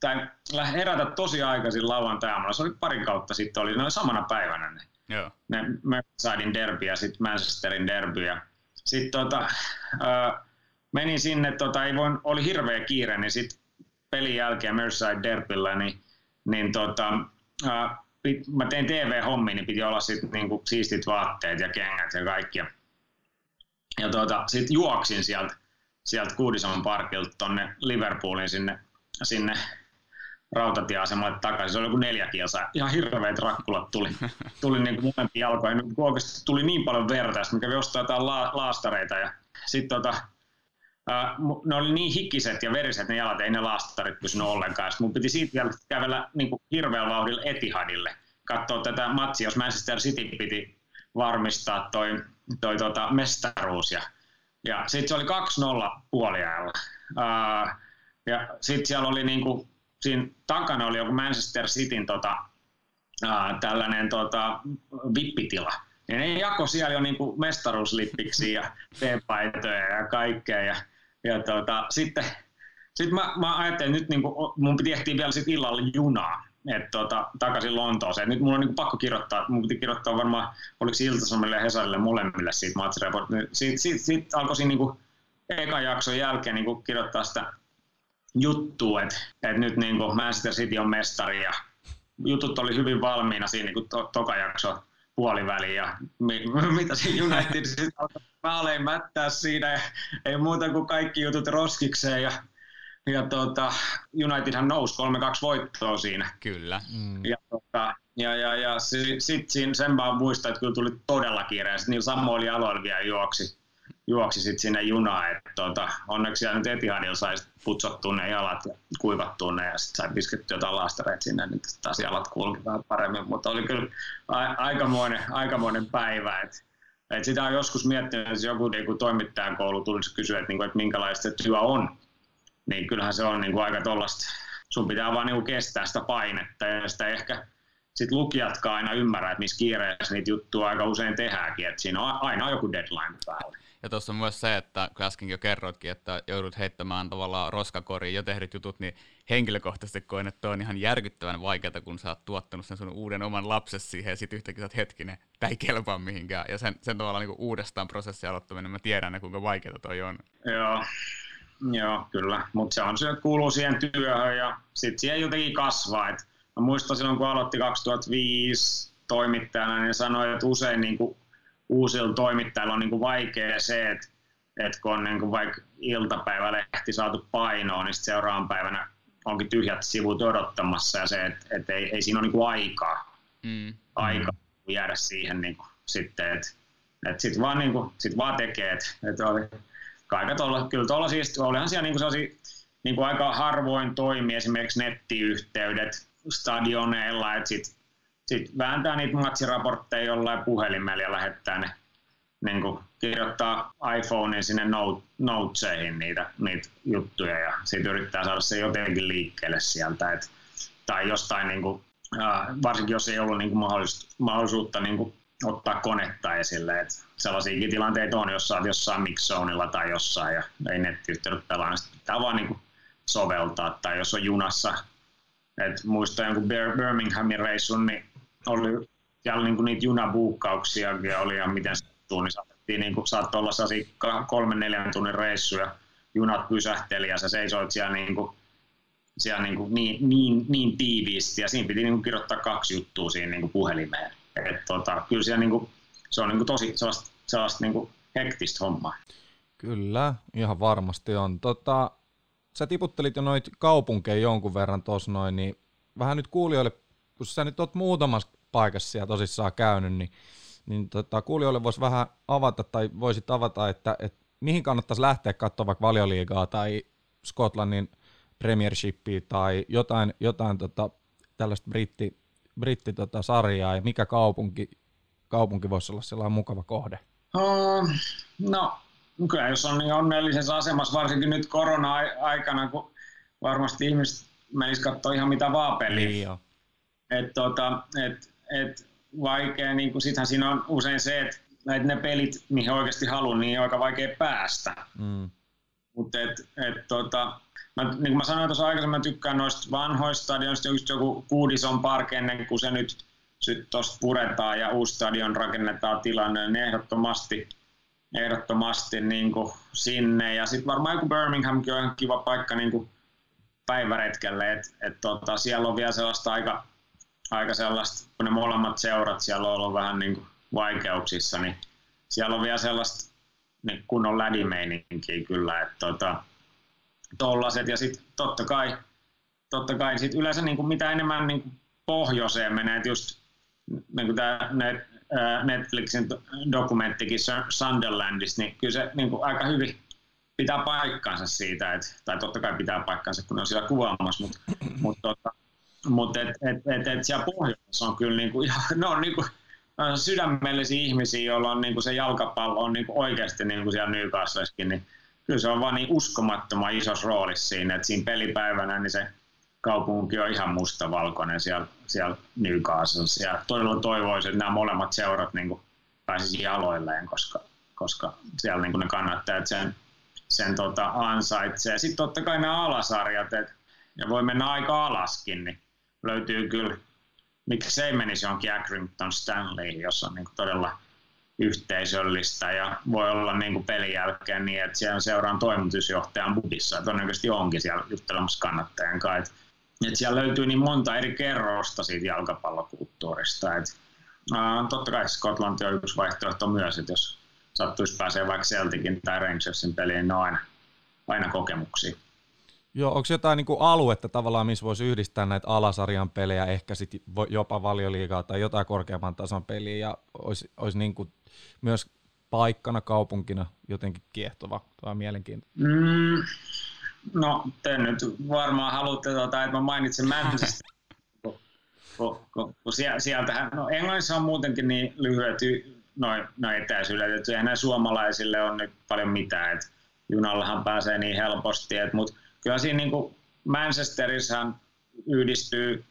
tai herätä tosi aikaisin lauantai-aamuna. Se oli parin kautta sitten, oli noin samana päivänä ne, Joo. ne Merseyden derby ja sitten Manchesterin derby. Ja sitten tota, äh, menin sinne, tota, ei voin, oli hirveä kiire, niin sitten pelin jälkeen Merseyside derbyllä, niin, niin tota, äh, pit, mä tein TV-hommi, niin piti olla sitten niinku siistit vaatteet ja kengät ja kaikki. Ja, ja tota, sitten juoksin sieltä sieltä Kuudison parkilta tonne Liverpoolin sinne, sinne rautatieasemalle takaisin. Se oli joku neljä kilsaa. Ihan hirveät rakkulat tuli, tuli niin kuin jalkoihin. Oikeasti tuli niin paljon verta, että mä kävin ostaa jotain la- laastareita. Ja sitten tota, äh, ne oli niin hikiset ja veriset ne jalat, ei ne laastarit pysynyt ollenkaan. Sitten mun piti siitä kävellä niin kuin vauhdilla Etihadille. Katsoa tätä matsia, jos Manchester City piti varmistaa toi, toi tota mestaruus. Ja, ja sitten se oli 2-0 puoliajalla. Uh, ja sitten siellä oli niinku siinä takana oli joku Manchester Cityn tota, ää, tällainen tota, vippitila. Ja ne jako siellä jo niinku mestaruuslippiksi ja teepaitoja ja kaikkea. Ja, ja tota, sitten sit mä, mä ajattelin, että nyt niinku, mun piti ehtiä vielä sit illalla junaa et tota, takaisin Lontooseen. Nyt mun on niinku pakko kirjoittaa, mun piti kirjoittaa varmaan, oliko Ilta-Sanomille ja Hesarille molemmille siitä match report. Sitten sit, sit alkoi siinä niinku, ekan jakson jälkeen niinku kirjoittaa sitä juttu, että, että nyt niin kuin Manchester City on mestari ja jutut oli hyvin valmiina siinä niin kuin to, toka jakso puoliväliin ja mi, mitä se United sitten maalein mättää siinä ja ei muuta kuin kaikki jutut roskikseen ja, ja tota, Unitedhan nousi 3-2 voittoa siinä. Kyllä. Mm. Ja, tota, ja, ja, ja sitten sit siinä sen vaan muistaa, että kyllä tuli todella kiire. Sitten niillä samoilla jaloilla vielä juoksi, juoksi sit sinne junaan. Et, tota, onneksi siellä nyt Etihadilla sai putsottua ne jalat ja kuivattua ne ja sitten sai piskettyä jotain laastareita sinne, niin taas jalat kulki vähän paremmin. Mutta oli kyllä a- aikamoinen, aikamoinen päivä. Et, et sitä on joskus miettinyt, että joku niin toimittajakoulu tulisi kysyä, että, niin kuin, että minkälaista se työ on niin kyllähän se on niin kuin aika tollasta. Sun pitää vaan niin kuin kestää sitä painetta ja sitä ehkä sit lukijatkaan aina ymmärrä, että missä kiireessä niitä juttuja aika usein tehdäänkin, että siinä on aina joku deadline päällä. Ja tuossa on myös se, että kun äskenkin jo kerroitkin, että joudut heittämään tavallaan roskakoriin jo tehdyt jutut, niin henkilökohtaisesti koen, että on ihan järkyttävän vaikeaa, kun sä oot tuottanut sen sun uuden oman lapsesi siihen ja sit yhtäkkiä sä oot hetkinen, tää ei kelpaa mihinkään. Ja sen, sen tavallaan niin uudestaan prosessi aloittaminen, mä tiedän, kuinka vaikeaa toi on. Joo, Joo, kyllä. Mutta se on se kuuluu siihen työhön ja sitten siihen jotenkin kasvaa. Et mä muistan silloin, kun aloitti 2005 toimittajana, niin sanoi, että usein niin kuin uusilla toimittajilla on niin kuin vaikea se, että, että kun on niin kuin vaikka iltapäivälehti saatu painoon, niin seuraavan päivänä onkin tyhjät sivut odottamassa ja se, että, että ei, ei siinä ole niin kuin aikaa, mm. aikaa jäädä siihen niin kuin, sitten, että, että sitten vaan, niin kuin, sit vaan tekee, että, että oli, aika tolla, kyllä tuolla siis, olihan siellä niin kuin niin kuin aika harvoin toimi esimerkiksi nettiyhteydet stadioneilla, että sitten sit vääntää niitä matsiraportteja jollain puhelimella ja lähettää ne niin kuin kirjoittaa iPhonein sinne note, noteseihin niitä, niitä juttuja ja sitten yrittää saada se jotenkin liikkeelle sieltä. Et, tai jostain, niin kuin, varsinkin jos ei ollut niin kuin mahdollisuutta niin kuin ottaa konetta esille. Et sellaisiakin tilanteita on, jos olet jossain mixzoneilla tai jossain ja ei nettiyhteydet pelaa, niin pitää vaan niin soveltaa. Tai jos on junassa, et muistan jonkun Birminghamin reissun, niin oli siellä niin niitä junabuukkauksia oli ja miten sattuu, niin saatettiin, niin kuin, saattoi olla kolmen neljän tunnin reissuja, junat pysähteli ja sä seisoit siellä, niin kuin, siellä niin, kuin niin, niin, niin tiiviisti ja siinä piti niin kuin kirjoittaa kaksi juttua siinä niin kuin puhelimeen et, tota, kyllä siellä niinku, se on niinku tosi sellaista, sellaista niinku hektistä hommaa. Kyllä, ihan varmasti on. Tota, sä tiputtelit jo noit kaupunkeja jonkun verran tuossa noin, niin vähän nyt kuulijoille, kun sä nyt oot muutamassa paikassa siellä tosissaan käynyt, niin, niin tota, kuulijoille voisi vähän avata tai voisit avata, että, että mihin kannattaisi lähteä katsoa vaikka valioliigaa tai Skotlannin premiershipia tai jotain, jotain tota, tällaista britti, britti tota, sarjaa ja mikä kaupunki, kaupunki voisi olla sellainen mukava kohde? Uh, no, kyllä jos on niin onnellisessa asemassa, varsinkin nyt korona-aikana, kun varmasti ihmiset menisivät katsoa ihan mitä vaan peliä. Niin et, tota, et, et, vaikea, niin kuin, sittenhän siinä on usein se, että että ne pelit, mihin oikeasti haluan, niin on aika vaikea päästä. Mm. Mutta et, et, tota, mä, niin kuin mä sanoin tuossa aikaisemmin, mä tykkään noista vanhoista stadionista, just joku Goodison Park ennen kuin se nyt tuosta puretaan ja uusi stadion rakennetaan tilanne, niin ehdottomasti, ehdottomasti niin kuin sinne. Ja sitten varmaan joku Birminghamkin on ihan kiva paikka niin kuin päiväretkelle, että et tota, siellä on vielä sellaista aika, aika sellaista, kun ne molemmat seurat siellä on ollut vähän niin vaikeuksissa, niin siellä on vielä sellaista niin kunnon lädimeininkiä kyllä, että tota. Ja sitten totta kai, totta kai sit yleensä niin kuin mitä enemmän niin kuin pohjoiseen menee, että just niin kuin tämä net, Netflixin dokumenttikin Sunderlandista, niin kyllä se niin kuin aika hyvin pitää paikkansa siitä, että, tai totta kai pitää paikkansa, kun ne on siellä kuvaamassa, mutta mut, tota, mut et, et, et, et siellä pohjoisessa on kyllä niin kuin, ihan, ne on niin kuin, sydämellisiä ihmisiä, joilla on niin kuin se jalkapallo on niin kuin oikeasti niin kuin siellä Newcastlessakin, niin kyllä se on vaan niin uskomattoman isossa roolissa siinä, että siinä pelipäivänä niin se kaupunki on ihan mustavalkoinen siellä, siellä Newcastlessa. Ja todella toivoisin, että nämä molemmat seurat niin pääsisi jaloilleen, koska, koska siellä niin ne kannattajat sen, sen tota, ansaitsee. Sitten totta kai nämä alasarjat, et, ja voi mennä aika alaskin, niin löytyy kyllä, miksi ei menisi johonkin Accrington Stanley, jossa on niin todella yhteisöllistä ja voi olla niin kuin pelin jälkeen niin, että siellä seuraan toimitusjohtajan budissa ja todennäköisesti onkin siellä juttelemassa kannattajien kanssa. Et, siellä löytyy niin monta eri kerrosta siitä jalkapallokulttuurista. Et, uh, totta kai Skotlanti on yksi vaihtoehto myös, että jos sattuisi pääsee vaikka Celticin tai Rangersin peliin, niin on aina, aina kokemuksia. Joo, onko jotain niin kuin aluetta tavallaan, missä voisi yhdistää näitä alasarjan pelejä, ehkä sit jopa valioliigaa tai jotain korkeamman tason peliä, ja olisi, olisi niin kuin myös paikkana, kaupunkina jotenkin kiehtova tai mielenkiintoinen? Mm, no, te nyt varmaan haluatte, tuota, että mä mainitsen Manchester, kun, kun, kun, kun sieltähän, no Englannissa on muutenkin niin lyhyet noin noi etäisyydet, että eihän suomalaisille on nyt paljon mitään, että junallahan pääsee niin helposti, että, mutta kyllä siinä niin kuin Manchesterissahan yhdistyy,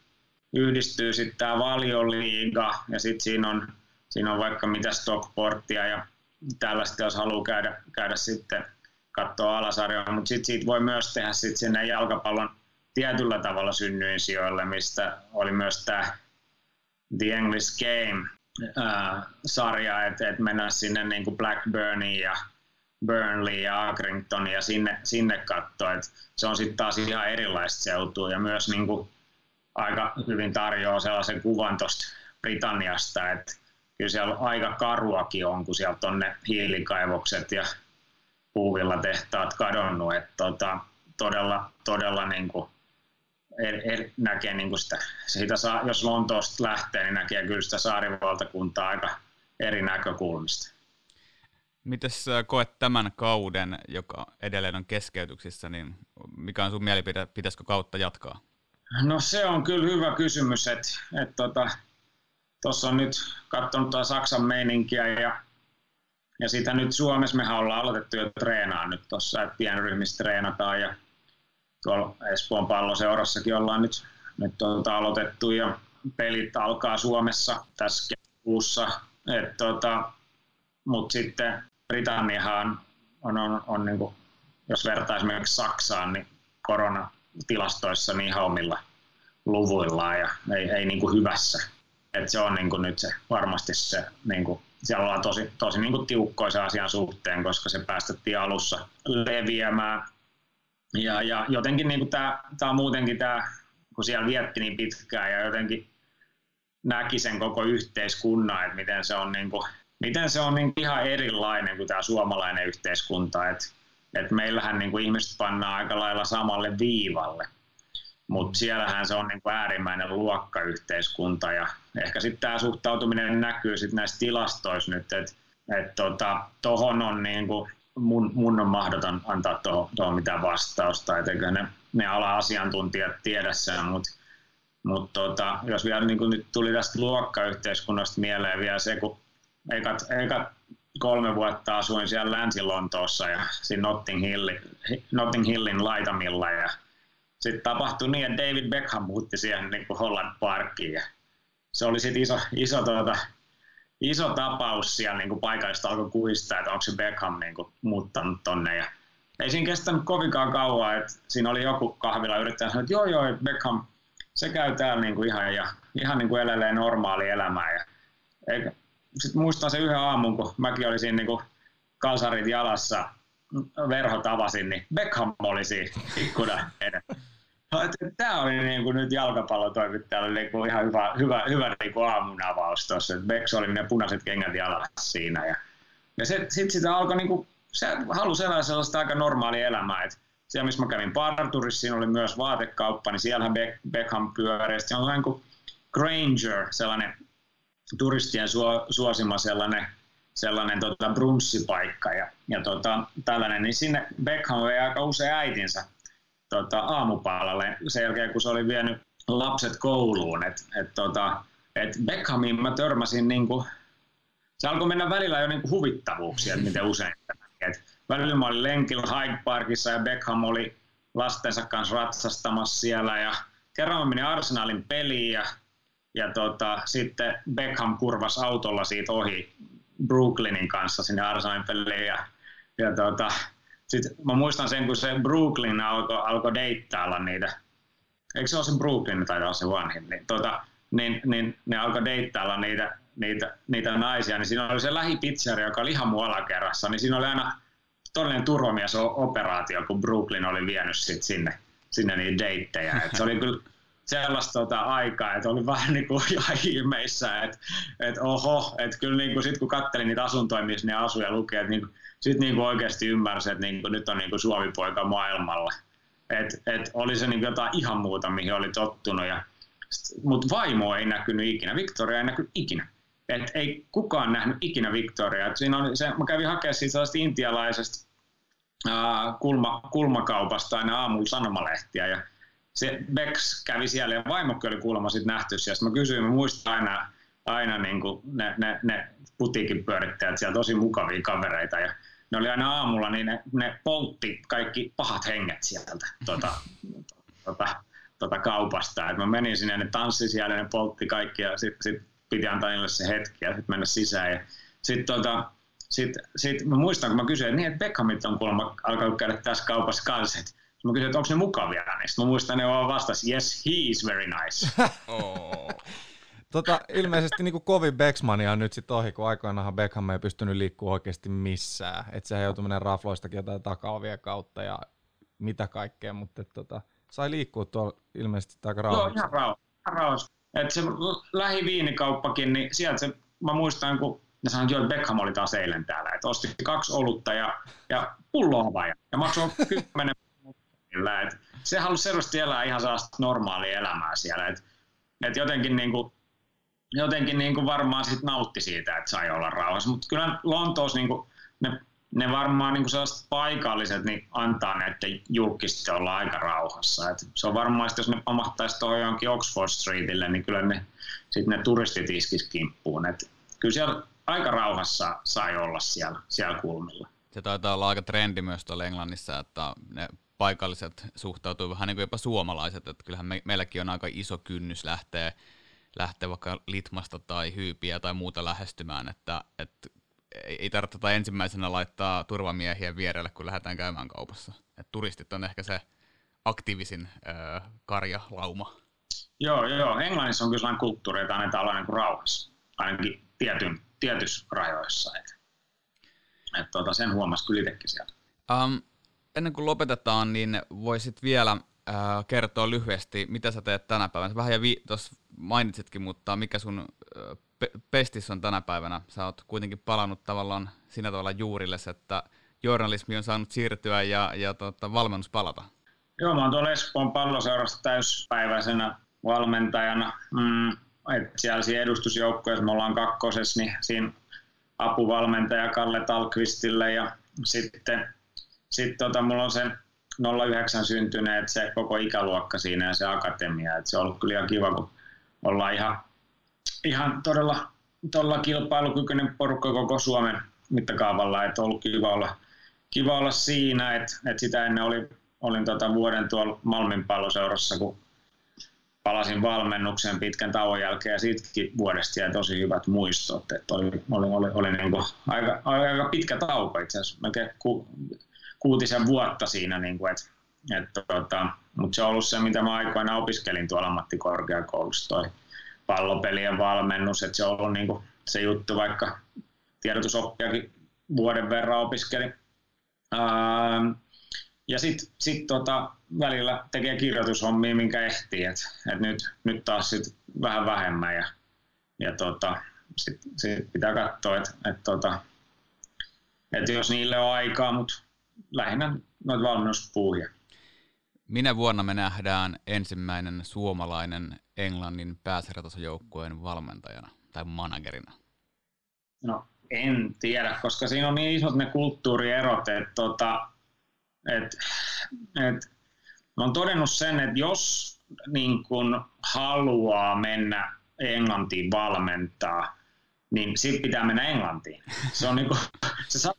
yhdistyy sitten tämä valioliiga ja sitten siinä on, siinä on vaikka mitä Stockportia ja tällaista, jos haluaa käydä, käydä sitten katsoa alasarjaa, mutta sitten siitä voi myös tehdä sitten sinne jalkapallon tietyllä tavalla synnyin sijoille, mistä oli myös tämä The English Game sarja, että et mennään sinne niin kuin Blackburniin ja Burnley ja Accrington ja sinne, sinne katsoa. Se on sitten taas ihan erilaista seutua ja myös niin kuin aika hyvin tarjoaa sellaisen kuvan tuosta Britanniasta, että kyllä siellä aika karuakin on, kun sieltä on ne hiilikaivokset ja puuvilla tehtaat kadonnut. Että tota, todella, todella niin kuin er, er, näkee niin kuin sitä, siitä saa, jos Lontoosta lähtee, niin näkee kyllä sitä saarivaltakuntaa aika eri näkökulmista. Miten koet tämän kauden, joka edelleen on keskeytyksissä, niin mikä on sun mielipide, pitäisikö kautta jatkaa? No se on kyllä hyvä kysymys, että et tota, on nyt katsonut tuota Saksan meininkiä ja, ja sitä nyt Suomessa mehän ollaan aloitettu jo treenaa nyt tuossa, että pienryhmissä treenataan ja tuolla Espoon palloseurassakin ollaan nyt, nyt tuota aloitettu ja pelit alkaa Suomessa tässä kuussa. Tota, Mutta sitten Britanniahan on, on, on, on niin kuin, jos vertaa esimerkiksi Saksaan, niin koronatilastoissa niin ihan omilla luvuillaan ja ei, ei niin kuin hyvässä. Et se on niin kuin nyt se, varmasti se, niin kuin, siellä ollaan tosi, tosi niin kuin tiukkoisa asian suhteen, koska se päästettiin alussa leviämään. Ja, ja jotenkin niin kuin tämä, tämä muutenkin tämä, kun siellä vietti niin pitkään ja jotenkin näki sen koko yhteiskunnan, että miten se on niin kuin, miten se on niin ihan erilainen kuin tämä suomalainen yhteiskunta, että, että meillähän niin kuin ihmiset pannaan aika lailla samalle viivalle, mutta siellähän se on niin kuin äärimmäinen luokkayhteiskunta ja ehkä sitten tämä suhtautuminen näkyy sitten näissä tilastoissa nyt, että et tota, tohon on niin kuin, mun, mun on mahdoton antaa tuohon, mitään vastausta, etenkö ne, ne ala-asiantuntijat tiedä sen, mutta mut tota, jos vielä niin kuin nyt tuli tästä luokkayhteiskunnasta mieleen vielä se, kun ekat, ekat kolme vuotta asuin siellä Länsi-Lontoossa ja siinä Notting, Hill, Notting Hillin laitamilla ja sitten tapahtui niin, että David Beckham muutti siihen niin kuin Holland Parkiin ja se oli sitten iso, iso, tuota, iso tapaus siellä niin kuin paikallista alkoi kuistaa, että onko se Beckham niin kuin, muuttanut tonne ja ei siinä kestänyt kovinkaan kauan, että siinä oli joku kahvila yrittäjä sanoa, että joo joo, Beckham, se käy täällä niin kuin ihan, ja, ihan niin kuin elelee normaali elämää ja eikä, sitten muistan se yhden aamun, kun mäkin olin siinä niin kalsarit jalassa, verho tavasin, niin Beckham oli siinä ikkuna Tämä oli niin kuin nyt jalkapallotoimittajalle niin kuin ihan hyvä, hyvä, hyvä niin kuin aamun avaus tuossa. Becks oli ne punaiset kengät jalassa siinä. Ja, ja sitten sitä alkoi, niin kuin, se halusi elää sellaista aika normaalia elämää. Et siellä, missä mä kävin parturissa, siinä oli myös vaatekauppa, niin siellähän Beckham pyöri. Sitten on niin kuin Granger, sellainen turistien suosima sellainen, sellainen tota, brunssipaikka ja, ja tota, tällainen, niin sinne Beckham vei aika usein äitinsä tota, aamupalalle sen jälkeen, kun se oli vienyt lapset kouluun. Et, et, tota, et Beckhamiin mä törmäsin, niin kuin, se alkoi mennä välillä jo niin kuin huvittavuuksia, että miten usein. Et välillä mä olin lenkillä Hyde Parkissa ja Beckham oli lastensa kanssa ratsastamassa siellä ja kerran mä menin Arsenalin peliin ja ja tota, sitten Beckham kurvas autolla siitä ohi Brooklynin kanssa sinne Arsenalin peliin. Ja, ja tota, sitten mä muistan sen, kun se Brooklyn alkoi alko deittailla niitä. Eikö se ole se Brooklyn tai se vanhin? Niin, tota, niin, niin ne alkoi deittailla niitä, niitä, niitä naisia, niin siinä oli se lähipizzeria, joka oli ihan mun alakerrassa, niin siinä oli aina todellinen turvamies-operaatio, kun Brooklyn oli vienyt sit sinne, sinne niitä deittejä. Et se oli kyllä sellaista tota, aikaa, että oli vähän niin kuin ihan ihmeissä, että et oho, että kyllä niin kuin, sit kun katselin niitä asuntoja, missä ne asuu ja lukee, että niin, sitten niin oikeasti ymmärsi, että niin kuin, nyt on niin kuin Suomi-poika maailmalla. että et oli se niin jotain ihan muuta, mihin oli tottunut. Ja, mutta vaimo ei näkynyt ikinä, Victoria ei näkynyt ikinä. Et ei kukaan nähnyt ikinä Victoria. Et siinä oli se, mä kävin hakemaan siitä sellaista intialaisesta uh, kulma, kulmakaupasta aina aamulla sanomalehtiä ja se Bex kävi siellä ja vaimokki oli kuulemma sitten nähty siellä. Mä kysyin, mä muistan aina, aina niin kuin ne, ne, ne putiikin pyörittäjät siellä tosi mukavia kavereita ja ne oli aina aamulla, niin ne, ne poltti kaikki pahat henget sieltä tota, tota, tota kaupasta. Et mä menin sinne, ne tanssi siellä, ne poltti kaikki ja sitten sit piti antaa niille se hetki ja sitten mennä sisään. Ja sitten tota, sit, sit mä muistan, kun mä kysyin, että niin, että Beckhamit on kuulemma alkanut käydä tässä kaupassa kanssa. Mä kysyin, että onko ne mukavia, niin mä muistan, ne vaan vastasi, yes, he is very nice. tota, ilmeisesti niin kovin Becksmania on nyt sitten ohi, kun aikoinaanhan Beckham ei pystynyt liikkua oikeasti missään. Että sehän joutui menemään rafloistakin jotain takaovia kautta ja mitä kaikkea, mutta et, tota, sai liikkua tuolla ilmeisesti aika rauhassa. Joo, ihan rauhassa. Raus. että se lähiviinikauppakin, niin sieltä se, mä muistan, kun ne sanoivat, että Beckham oli taas eilen täällä, että osti kaksi olutta ja, ja pulloa ja maksoi 10 siellä. Et se halusi selvästi elää ihan sellaista normaalia elämää siellä. Et, et jotenkin niin kuin, jotenkin niin kuin varmaan sit nautti siitä, että sai olla rauhassa. Mutta kyllä Lontoossa niin kuin, ne, ne varmaan niin kuin sellaiset paikalliset niin antaa näiden julkisesti olla aika rauhassa. Et se on varmaan, jos ne pamahtaisi tuohon johonkin Oxford Streetille, niin kyllä ne, sit ne turistit iskis kimppuun. Et kyllä siellä aika rauhassa sai olla siellä, siellä kulmilla. Se taitaa olla aika trendi myös tuolla Englannissa, että ne paikalliset suhtautuu vähän niin kuin jopa suomalaiset, että kyllähän me, meilläkin on aika iso kynnys lähteä, lähteä vaikka litmasta tai hyypiä tai muuta lähestymään, että, että ei tarvitse ensimmäisenä laittaa turvamiehiä vierelle, kun lähdetään käymään kaupassa. Et turistit on ehkä se aktiivisin öö, karjalauma. Joo, joo. Englannissa on kyllä sellainen kulttuuri, että annetaan olla niin kuin rauhassa, ainakin tietyn, tietyissä rajoissa. Et, et tota, sen huomasi kyllä itsekin siellä. Um, ennen kuin lopetetaan, niin voisit vielä äh, kertoa lyhyesti, mitä sä teet tänä päivänä. Vähän ja vi- tuossa mainitsitkin, mutta mikä sun äh, pe- pestis on tänä päivänä? Sä oot kuitenkin palannut tavallaan siinä tavalla juurille, että journalismi on saanut siirtyä ja, ja tota, valmennus palata. Joo, mä oon tuolla Espoon palloseurassa täyspäiväisenä valmentajana. Mm, et siellä siinä edustusjoukkoissa me ollaan kakkosessa, niin siinä apuvalmentaja Kalle Talkvistille ja sitten sitten tota, mulla on se 09 syntyneet, se koko ikäluokka siinä ja se akatemia. Et se on ollut kyllä ihan kiva, kun ollaan ihan, ihan todella, todella kilpailukykyinen porukka koko Suomen mittakaavalla. Et on ollut kiva olla, kiva olla siinä, että et sitä ennen oli, olin tota vuoden tuolla Malmin palloseurassa, kun palasin valmennuksen pitkän tauon jälkeen ja siitäkin vuodesta jäi tosi hyvät muistot. Että oli, oli, oli, oli niin kuin aika, aika pitkä tauko itse asiassa, melkein ku, kuutisen vuotta siinä, niin kuin, et, et, tota, mutta se on ollut se, mitä mä aikoina opiskelin tuolla ammattikorkeakoulussa, toi pallopelien valmennus, että se on ollut niin kuin, se juttu, vaikka tiedotusoppiakin vuoden verran opiskelin. Ja sitten sit tota, välillä tekee kirjoitushommia, minkä ehtii, että et nyt, nyt taas sit vähän vähemmän ja, ja tota, sitten sit pitää katsoa, että et, tota, et jos niille on aikaa, mutta lähinnä noita valmennuspuuhia. Minä vuonna me nähdään ensimmäinen suomalainen Englannin pääsarjatasojoukkueen valmentajana tai managerina? No en tiedä, koska siinä on niin isot ne kulttuurierot, että tota, et, et, mä oon todennut sen, että jos niin kun haluaa mennä Englantiin valmentaa, niin sitten pitää mennä Englantiin. Se on niinku, se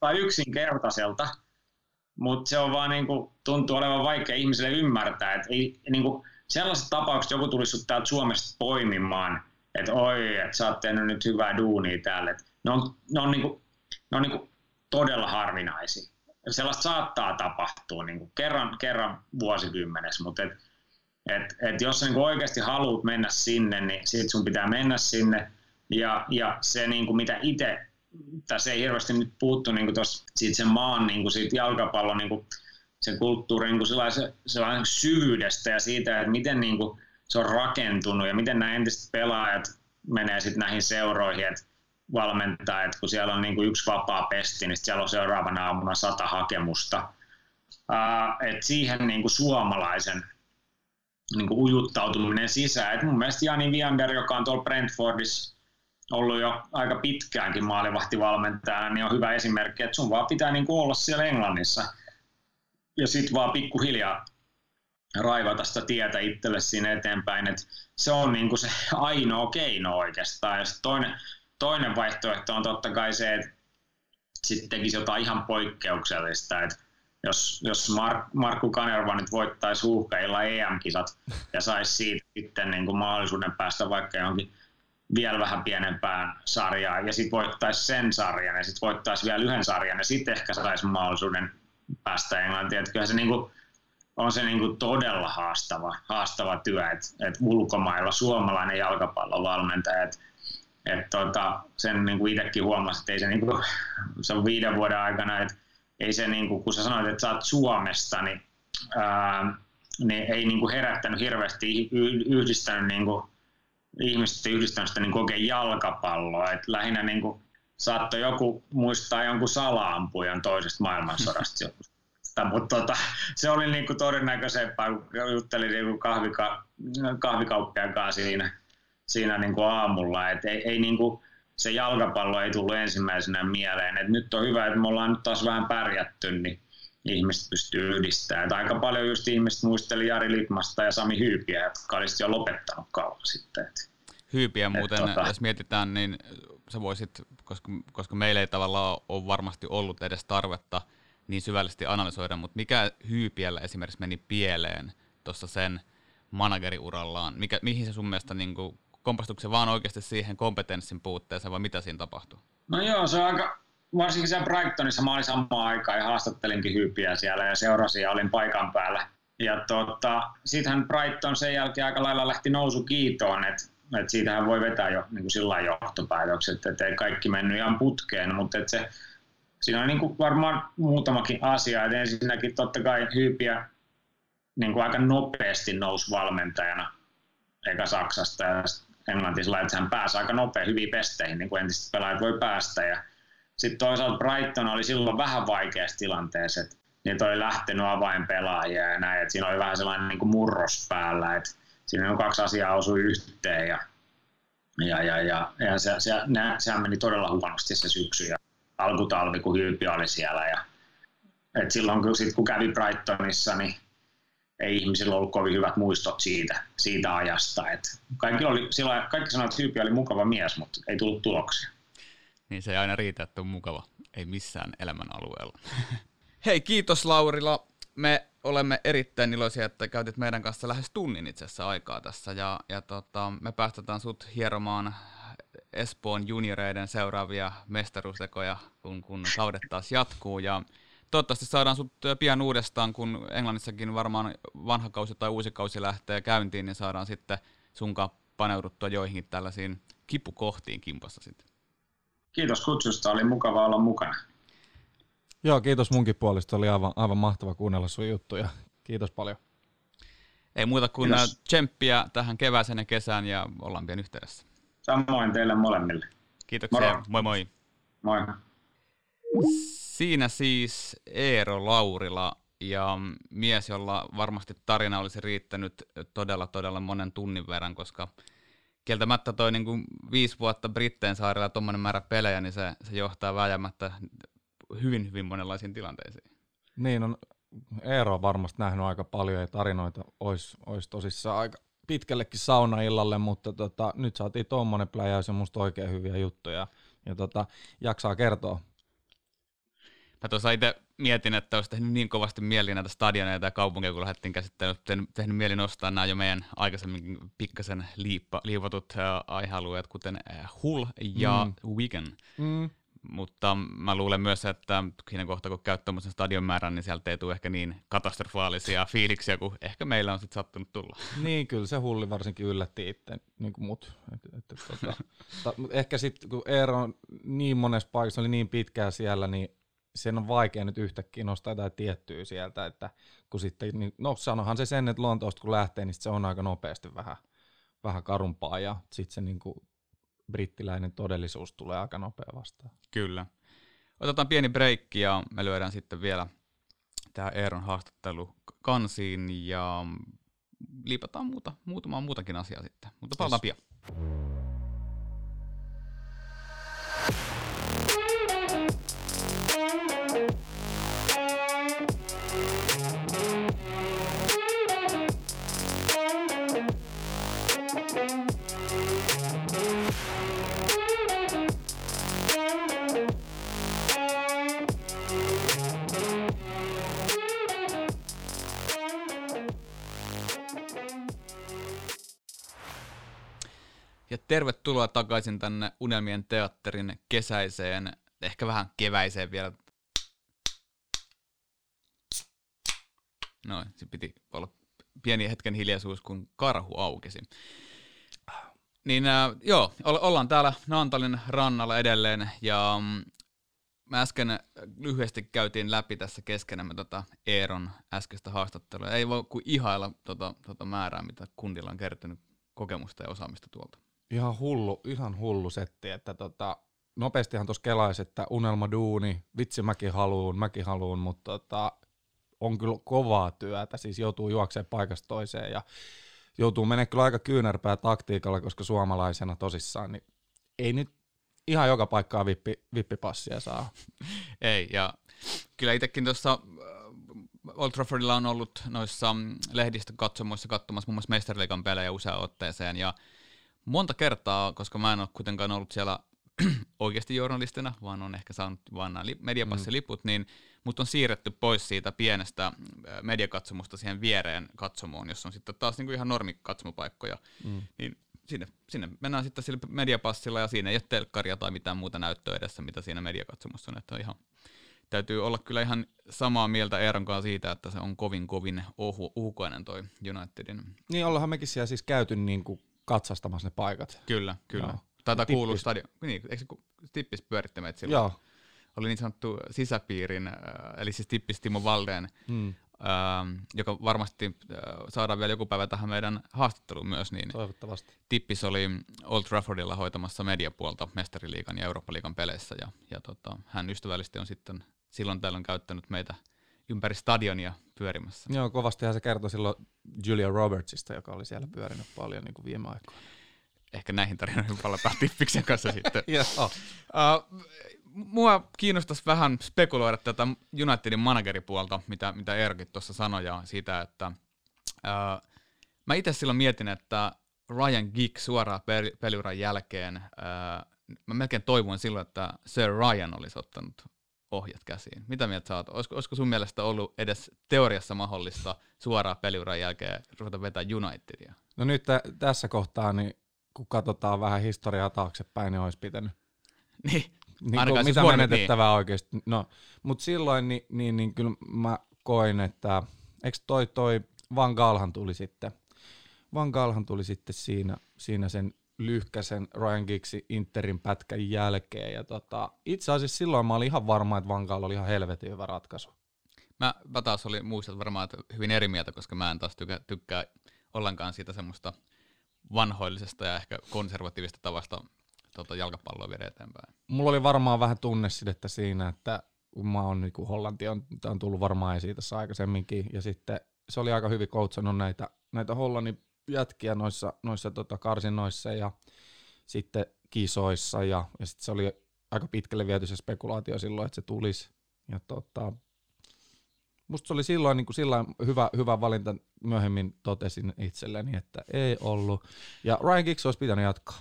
kuulostaa yksinkertaiselta, mutta se on vaan niin kuin, tuntuu olevan vaikea ihmiselle ymmärtää, että ei, niin kuin, sellaiset tapaukset joku tulisi sut täältä Suomesta poimimaan, että oi, että sä oot tehnyt nyt hyvää duunia täällä. Et ne on, ne on, niin kuin, ne on niin kuin todella harvinaisia. Sellaista saattaa tapahtua niin kuin kerran, kerran vuosikymmenessä, mutta et, et, et jos sä niin oikeasti haluat mennä sinne, niin sit sun pitää mennä sinne. Ja, ja se, niin kuin mitä itse tässä ei hirveästi nyt puuttu niin tosta, siitä sen maan niin kuin siitä jalkapallon niin kuin, sen kulttuurin niin sellaisen, sellaisen syvyydestä ja siitä, että miten niin kuin, se on rakentunut ja miten nämä entiset pelaajat menee sitten näihin seuroihin, että valmentaa, että kun siellä on niin kuin yksi vapaa pesti, niin siellä on seuraavana aamuna sata hakemusta että siihen niin kuin suomalaisen niin kuin ujuttautuminen sisään. Et mun mielestä Jani Viander, joka on tuolla Brentfordissa ollut jo aika pitkäänkin maalivahtivalmentajana, niin on hyvä esimerkki, että sun vaan pitää niin kuin olla siellä Englannissa ja sitten vaan pikkuhiljaa raivata sitä tietä itselle sinne eteenpäin. Et se on niin kuin se ainoa keino oikeastaan. Ja toinen, toinen vaihtoehto on totta kai se, että sitten tekisi jotain ihan poikkeuksellista. Että jos, jos Mar- Markku Kanerva nyt voittaisi huuhkeilla EM-kisat ja saisi siitä sitten niin kuin mahdollisuuden päästä vaikka johonkin vielä vähän pienempään sarjaan ja sitten voittaisi sen sarjan ja sitten voittaisi vielä yhden sarjan ja sitten ehkä saisi mahdollisuuden päästä Englantiin. Että kyllä se niin kuin, on se niin kuin todella haastava, haastava työ, että, että ulkomailla suomalainen jalkapallovalmentaja, että, että tota, sen niin kuin itsekin huomasi, että ei se, niin kuin, se on viiden vuoden aikana, että ei se, niin kuin, kun sä sanoit, että sä oot Suomesta, niin, ää, niin ei niin kuin herättänyt hirveästi yhdistänyt niin kuin, ihmiset yhdistänyt sitä niin oikein jalkapalloa. Et lähinnä niin kuin, saattoi joku muistaa jonkun salaampujan toisesta maailmansodasta mutta tota, se oli niin kuin todennäköisempää, kun juttelin niin kuin kahvika, kahvikauppiaan kanssa siinä, siinä niin kuin aamulla. Et ei, ei niin kuin, se jalkapallo ei tullut ensimmäisenä mieleen. Et nyt on hyvä, että me ollaan nyt taas vähän pärjätty, niin ihmiset pystyy yhdistämään. Et aika paljon just ihmiset muisteli Jari Litmasta ja Sami Hyypiä, jotka olisi jo lopettanut kauan sitten. Et, Hyypiä muuten, tota... jos mietitään, niin sä voisit, koska, koska meillä ei tavallaan ole varmasti ollut edes tarvetta niin syvällisesti analysoida, mutta mikä Hyypiällä esimerkiksi meni pieleen tuossa sen manageriurallaan? Mikä, mihin se sun mielestä niin kuin, kompastuiko se vaan oikeasti siihen kompetenssin puutteeseen vai mitä siinä tapahtui? No joo, se on aika, varsinkin siellä Brightonissa mä olin samaan aikaan ja haastattelinkin Hyypiä siellä ja seurasin ja olin paikan päällä. Ja tota, sittenhän Brighton sen jälkeen aika lailla lähti nousu kiitoon, että et siitähän voi vetää jo niin kuin sillä johtopäätökset, että ei kaikki mennyt ihan putkeen, mutta että se, siinä on niin kuin varmaan muutamakin asia. että ensinnäkin totta kai Hyypiä niin kuin aika nopeasti nousi valmentajana eikä Saksasta ja Englantissa, että hän pääsi aika nopea hyviin pesteihin, niin kuin entiset pelaajat voi päästä. Ja sitten toisaalta Brighton oli silloin vähän vaikeassa tilanteessa, että niitä oli lähtenyt avainpelaajia ja näin, että siinä oli vähän sellainen niin kuin murros päällä, että siinä on kaksi asiaa osui yhteen ja, ja, ja, ja, ja se, se, ne, sehän meni todella huonosti se syksy ja alkutalvi, kun Hyypi oli siellä. Ja, et silloin kun, sit, kun kävi Brightonissa, niin ei ihmisillä ollut kovin hyvät muistot siitä, siitä ajasta. Et kaikki, oli, silloin, kaikki sanoivat, että Hyypi oli mukava mies, mutta ei tullut tuloksia. Niin se ei aina riitä, että on mukava. Ei missään elämän alueella. Hei, kiitos Laurila. Me olemme erittäin iloisia, että käytit meidän kanssa lähes tunnin itse asiassa aikaa tässä. Ja, ja tota, me päästetään sut hieromaan Espoon junioreiden seuraavia mestaruustekoja, kun, kun kaudet taas jatkuu. Ja toivottavasti saadaan sut pian uudestaan, kun Englannissakin varmaan vanha kausi tai uusi kausi lähtee käyntiin, niin saadaan sitten sunkaan paneuduttua joihinkin tällaisiin kipukohtiin kimpassa sitten. Kiitos kutsusta, oli mukava olla mukana. Joo, kiitos munkin puolesta. Oli aivan, aivan mahtava kuunnella sun juttuja. Kiitos paljon. Ei muuta kuin kiitos. tsemppiä tähän kevääseen ja kesään ja ollaan pian yhteydessä. Samoin teille molemmille. Kiitoksia. Moro. Moi moi. Moi. Siinä siis Eero Laurila ja mies, jolla varmasti tarina olisi riittänyt todella todella monen tunnin verran, koska kieltämättä toi niin kuin viisi vuotta Britteen saarella tuommoinen määrä pelejä, niin se, se johtaa vääjäämättä hyvin, hyvin monenlaisiin tilanteisiin. Niin, on Eero on varmasti nähnyt aika paljon ja tarinoita olisi, olisi tosissaan aika pitkällekin saunaillalle, mutta tota, nyt saatiin tuommoinen pläjäys ja musta oikein hyviä juttuja ja tota, jaksaa kertoa. Mä tuossa itse mietin, että olisi tehnyt niin kovasti mieli näitä stadioneita ja kaupunkeja, kun lähdettiin käsittelyyn, tehnyt, tehnyt mieli nostaa nämä jo meidän aikaisemmin pikkasen liippa, liivatut äh, aihealueet, kuten äh, Hull ja mm. Wigan. Mm. Mutta mä luulen myös, että siinä kohtaa, kun käyt tuommoisen stadion määrän, niin sieltä ei tule ehkä niin katastrofaalisia fiiliksiä kuin ehkä meillä on sitten sattunut tulla. Niin, kyllä se hulli varsinkin yllätti itse, niin kuin mut. Et, et, et, tota, ta, ehkä sitten, kun Eero on niin monessa paikassa, oli niin pitkään siellä, niin sen on vaikea nyt yhtäkkiä nostaa jotain tiettyä sieltä, että kun sitten, niin, no sanohan se sen, että Lontoosta kun lähtee, niin se on aika nopeasti vähän, vähän karumpaa ja sitten se niin kuin brittiläinen todellisuus tulee aika nopea vastaan. Kyllä. Otetaan pieni breikki ja me lyödään sitten vielä tämä Eeron haastattelu kansiin ja liipataan muuta, muutamaa muutakin asiaa sitten. Mutta palataan yes. pian. Tervetuloa takaisin tänne Unelmien teatterin kesäiseen, ehkä vähän keväiseen vielä. Noin, se piti olla pieni hetken hiljaisuus, kun karhu aukesi. Niin äh, joo, ollaan täällä Naantalin rannalla edelleen ja mm, mä äsken lyhyesti käytiin läpi tässä keskenämme tota Eeron äskeistä haastattelua. Ei voi kuin ihailla tota, tota määrää, mitä kundilla on kertynyt kokemusta ja osaamista tuolta ihan hullu, ihan hullu setti, että tota, nopeastihan tuossa kelaisi, että unelma duuni, vitsi mäkin haluun, mäkin haluun, mutta tota, on kyllä kovaa työtä, siis joutuu juoksemaan paikasta toiseen ja joutuu menemään kyllä aika kyynärpää taktiikalla, koska suomalaisena tosissaan, niin ei nyt ihan joka paikkaa vippi, vippipassia saa. ei, ja kyllä itsekin tuossa äh, Old Traffordilla on ollut noissa mm, lehdistökatsomoissa katsomassa muun muassa Mestariliikan pelejä useaan otteeseen, ja monta kertaa, koska mä en ole kuitenkaan ollut siellä oikeasti journalistina, vaan on ehkä saanut vain nämä mediapassiliput, mm. niin mut on siirretty pois siitä pienestä mediakatsomusta siihen viereen katsomoon, jossa on sitten taas niinku ihan normikatsomopaikkoja. Mm. Niin sinne, sinne mennään sitten sillä mediapassilla ja siinä ei ole telkkaria tai mitään muuta näyttöä edessä, mitä siinä mediakatsomossa on. Että on ihan, täytyy olla kyllä ihan samaa mieltä Eeron kanssa siitä, että se on kovin kovin ohu, uhkoinen toi Unitedin. Niin ollaanhan mekin siellä siis käyty niin kuin katsastamassa ne paikat. Kyllä, kyllä. Joo. Taitaa kuulua stadion. Niin, eikö se tippis pyöritti meitä silloin? Joo. Oli niin sanottu sisäpiirin, äh, eli siis tippis Timo Valdeen, hmm. Ähm, joka varmasti äh, saadaan vielä joku päivä tähän meidän haastatteluun myös. Niin Toivottavasti. Tippis oli Old Traffordilla hoitamassa mediapuolta Mestariliigan ja Eurooppa-liigan peleissä, ja, ja tota, hän ystävällisesti on sitten silloin tällöin käyttänyt meitä ympäri stadionia pyörimässä. Joo, kovastihan se kertoi silloin Julia Robertsista, joka oli siellä pyörinyt paljon niin kuin viime aikoina. Ehkä näihin tarinoihin palataan Tippiksen kanssa sitten. uh, mua kiinnostaisi vähän spekuloida tätä Unitedin manageripuolta, mitä, mitä Erkit tuossa sanoi, ja siitä, että uh, mä itse silloin mietin, että Ryan Giggs suoraan peliuran jälkeen, uh, mä melkein toivoin silloin, että Sir Ryan olisi ottanut ohjat käsiin. Mitä mieltä sä oot? Olisiko, olisiko sun mielestä ollut edes teoriassa mahdollista suoraan peliuran jälkeen ruveta vetää Unitedia? No nyt t- tässä kohtaa, niin kun katsotaan vähän historiaa taaksepäin, niin olisi pitänyt. niin, niin kuin, mitä menetettävää niin. oikeasti. No, mutta silloin niin, niin, niin kyllä mä koin, että eikö toi, toi Van Gaalhan tuli sitten, Van Gaalhan tuli sitten siinä, siinä sen lyhkäsen Ryan Giggsin Interin pätkän jälkeen. Ja tota, itse asiassa silloin mä olin ihan varma, että Vankaalla oli ihan helvetin hyvä ratkaisu. Mä, mä taas olin muistat varmaan että hyvin eri mieltä, koska mä en taas tykkää, tykkää ollenkaan siitä semmoista vanhoillisesta ja ehkä konservatiivista tavasta tota, jalkapalloa viedä eteenpäin. Mulla oli varmaan vähän tunnesidettä siinä, että kun mä oon niin Hollanti on, on tullut varmaan esiin tässä aikaisemminkin, ja sitten se oli aika hyvin coachannut näitä, näitä Hollannin jätkiä noissa, noissa tota karsinoissa ja sitten kisoissa ja, ja sitten se oli aika pitkälle viety se spekulaatio silloin, että se tulisi. Ja tota, musta se oli silloin niin kuin hyvä, hyvä valinta, myöhemmin totesin itselleni, että ei ollut. Ja Ryan Giggs olisi pitänyt jatkaa.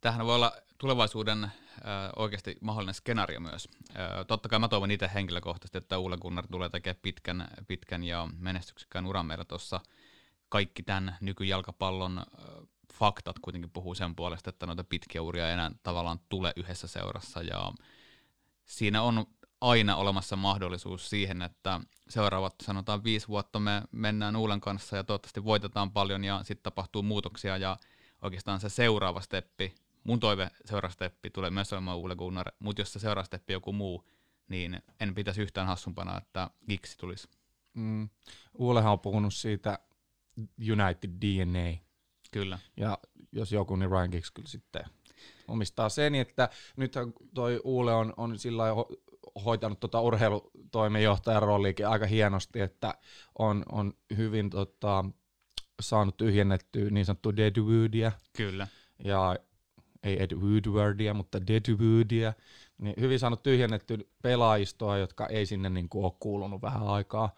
Tähän voi olla tulevaisuuden äh, oikeasti mahdollinen skenaario myös. Äh, totta kai mä toivon itse henkilökohtaisesti, että Ulle Gunnar tulee tekemään pitkän, pitkän ja menestyksekkään uran meillä tuossa kaikki tämän nykyjalkapallon faktat kuitenkin puhuu sen puolesta, että noita pitkiä uria ei enää tavallaan tule yhdessä seurassa ja siinä on aina olemassa mahdollisuus siihen, että seuraavat sanotaan viisi vuotta me mennään Uulen kanssa ja toivottavasti voitetaan paljon ja sitten tapahtuu muutoksia ja oikeastaan se seuraava steppi, mun toive seuraava steppi tulee myös olemaan Uule Gunnar, mutta jos se seuraava steppi joku muu, niin en pitäisi yhtään hassumpana, että Giksi tulisi. Mm. Uulehan on puhunut siitä United DNA. Kyllä. Ja jos joku, niin Ryan Giggs kyllä sitten omistaa sen, että nythän toi Uule on, on sillä hoitanut tota urheilutoimenjohtajan rooliikin aika hienosti, että on, on hyvin tota, saanut tyhjennettyä niin sanottua Deadwoodia. Kyllä. Ja ei Ed Woodwardia, mutta Deadwoodia. Niin hyvin saanut tyhjennetty pelaajistoa, jotka ei sinne niin kuin ole kuulunut vähän aikaa.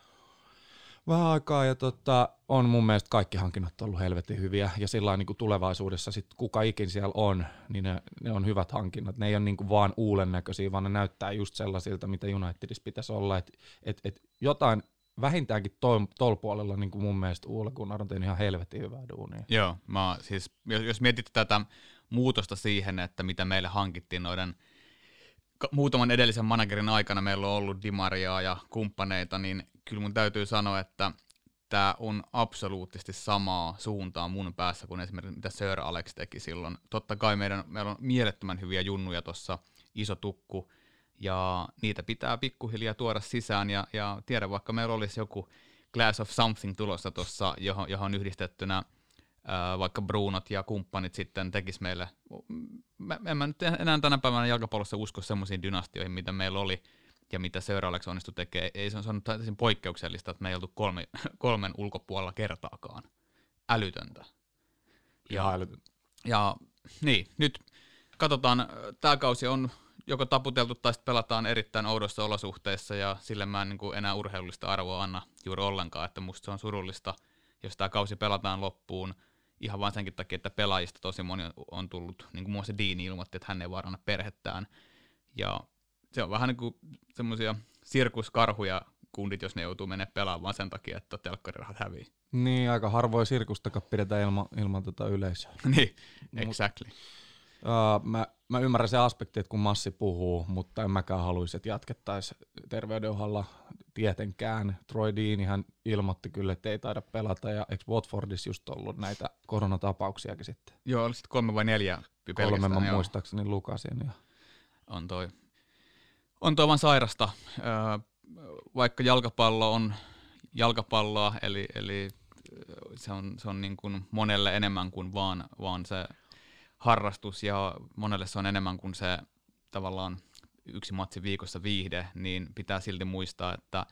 Vähän aikaa ja tota, on mun mielestä kaikki hankinnat ollut helvetin hyviä ja sillä niin kuin tulevaisuudessa sit kuka ikin siellä on, niin ne, ne on hyvät hankinnat. Ne ei ole niin kuin vaan uulen näköisiä, vaan ne näyttää just sellaisilta, mitä Unitedissa pitäisi olla. Et, et, et jotain vähintäänkin tuolla puolella niin kuin mun mielestä Uule Gunnar on tehnyt ihan helvetin hyvää duunia. Joo, mä, siis, jos, jos mietit tätä muutosta siihen, että mitä meille hankittiin noiden muutaman edellisen managerin aikana meillä on ollut Dimariaa ja kumppaneita, niin kyllä mun täytyy sanoa, että tämä on absoluuttisesti samaa suuntaa mun päässä kuin esimerkiksi mitä Sir Alex teki silloin. Totta kai meidän, meillä on mielettömän hyviä junnuja tuossa, iso tukku, ja niitä pitää pikkuhiljaa tuoda sisään, ja, ja tiedä, vaikka meillä olisi joku Glass of Something tulossa tuossa, johon, johon yhdistettynä ää, vaikka Brunot ja kumppanit sitten tekis meille, mä, en mä nyt enää tänä päivänä jalkapallossa usko semmoisiin dynastioihin, mitä meillä oli, ja mitä seuraavaksi onnistui tekemään. Ei se on sanonut täysin poikkeuksellista, että me ei oltu kolme, kolmen ulkopuolella kertaakaan. Älytöntä. Ja, älytöntä. Ja niin, nyt katsotaan, tämä kausi on joko taputeltu tai sitten pelataan erittäin oudoissa olosuhteissa ja sille mä en niin kuin enää urheilullista arvoa anna juuri ollenkaan, että musta se on surullista, jos tämä kausi pelataan loppuun ihan vain senkin takia, että pelaajista tosi moni on tullut, niin kuin muun muassa Dean ilmoitti, että hän ei vaarana perhettään. Ja se on vähän niin kuin semmoisia sirkuskarhuja kundit, jos ne joutuu menemään pelaamaan sen takia, että telkkarirahat hävii. Niin, aika harvoin sirkustakaan pidetään ilman, ilman tota yleisöä. niin, exactly. Uh, mä, mä ymmärrän se aspekti, että kun Massi puhuu, mutta en mäkään haluaisi, että jatkettaisiin terveydenhuollolla tietenkään. Troy Deanihan ilmoitti kyllä, että ei taida pelata, ja eikö Watfordissa just ollut näitä koronatapauksiakin sitten? Joo, oli sitten kolme vai neljä Kolme mä muistaakseni lukasin. Ja... On toi on toivan sairasta, vaikka jalkapallo on jalkapalloa, eli, eli se on, se on niin kuin monelle enemmän kuin vaan, vaan se harrastus ja monelle se on enemmän kuin se tavallaan yksi matsi viikossa viihde, niin pitää silti muistaa, että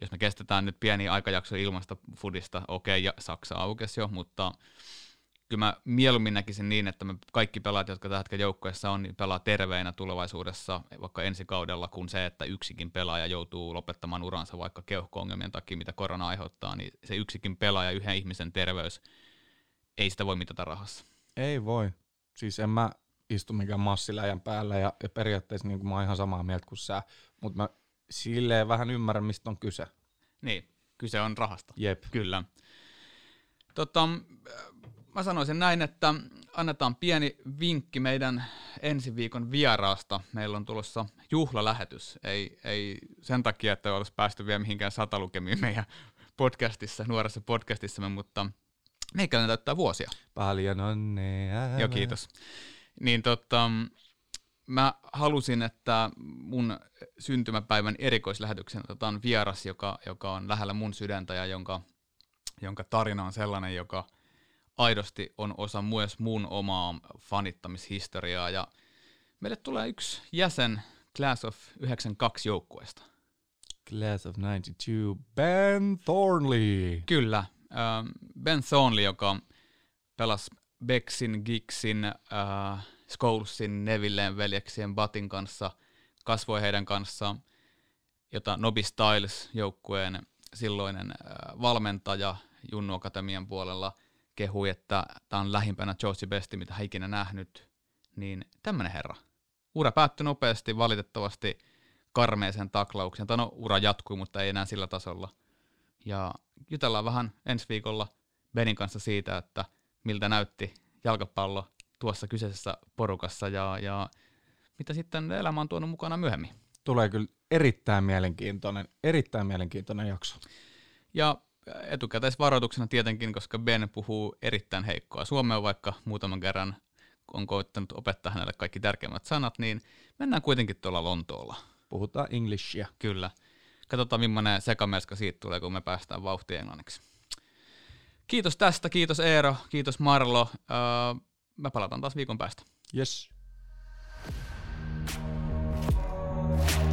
jos me kestetään nyt pieni aikajakso ilmasta fudista, okei, okay, ja Saksa aukesi jo, mutta kyllä mä mieluummin näkisin niin, että me kaikki pelaajat, jotka tällä hetkellä joukkueessa on, niin pelaa terveinä tulevaisuudessa, vaikka ensi kaudella, kun se, että yksikin pelaaja joutuu lopettamaan uransa vaikka keuhko-ongelmien takia, mitä korona aiheuttaa, niin se yksikin pelaaja, yhden ihmisen terveys, ei sitä voi mitata rahassa. Ei voi. Siis en mä istu mikään massiläjän päällä ja, ja periaatteessa niin mä oon ihan samaa mieltä kuin sä, mutta mä silleen vähän ymmärrän, mistä on kyse. Niin, kyse on rahasta. Jep. Kyllä. Tota, mä sanoisin näin, että annetaan pieni vinkki meidän ensi viikon vieraasta. Meillä on tulossa juhlalähetys. Ei, ei sen takia, että olisi päästy vielä mihinkään satalukemiin meidän podcastissa, nuoressa podcastissamme, mutta meikäläinen täyttää vuosia. Paljon onnea. Joo, kiitos. Niin tota, mä halusin, että mun syntymäpäivän erikoislähetyksen otetaan vieras, joka, joka on lähellä mun sydäntä ja jonka, jonka tarina on sellainen, joka – aidosti on osa myös mun omaa fanittamishistoriaa ja meille tulee yksi jäsen Class of 92 joukkueesta. Class of 92, Ben Thornley. Kyllä, ähm, Ben Thornley, joka pelasi Bexin, Gixin, äh, Scholesin, Nevilleen veljeksien Batin kanssa, kasvoi heidän kanssaan, jota Nobby Styles joukkueen silloinen äh, valmentaja Junnu Akatemian puolella kehui, että tämä on lähimpänä Josie Besti, mitä hän ikinä nähnyt, niin tämmöinen herra. Ura päättyi nopeasti, valitettavasti karmeeseen taklauksen. Tai no, ura jatkui, mutta ei enää sillä tasolla. Ja jutellaan vähän ensi viikolla Benin kanssa siitä, että miltä näytti jalkapallo tuossa kyseisessä porukassa ja, ja mitä sitten elämä on tuonut mukana myöhemmin. Tulee kyllä erittäin mielenkiintoinen, erittäin mielenkiintoinen jakso. Ja etukäteisvaroituksena tietenkin, koska Ben puhuu erittäin heikkoa suomea, vaikka muutaman kerran on koittanut opettaa hänelle kaikki tärkeimmät sanat, niin mennään kuitenkin tuolla Lontoolla. Puhutaan englishia. Kyllä. Katsotaan, millainen sekamelska siitä tulee, kun me päästään vauhtiin englanniksi. Kiitos tästä, kiitos Eero, kiitos Marlo. Uh, me palataan taas viikon päästä. Yes. thank you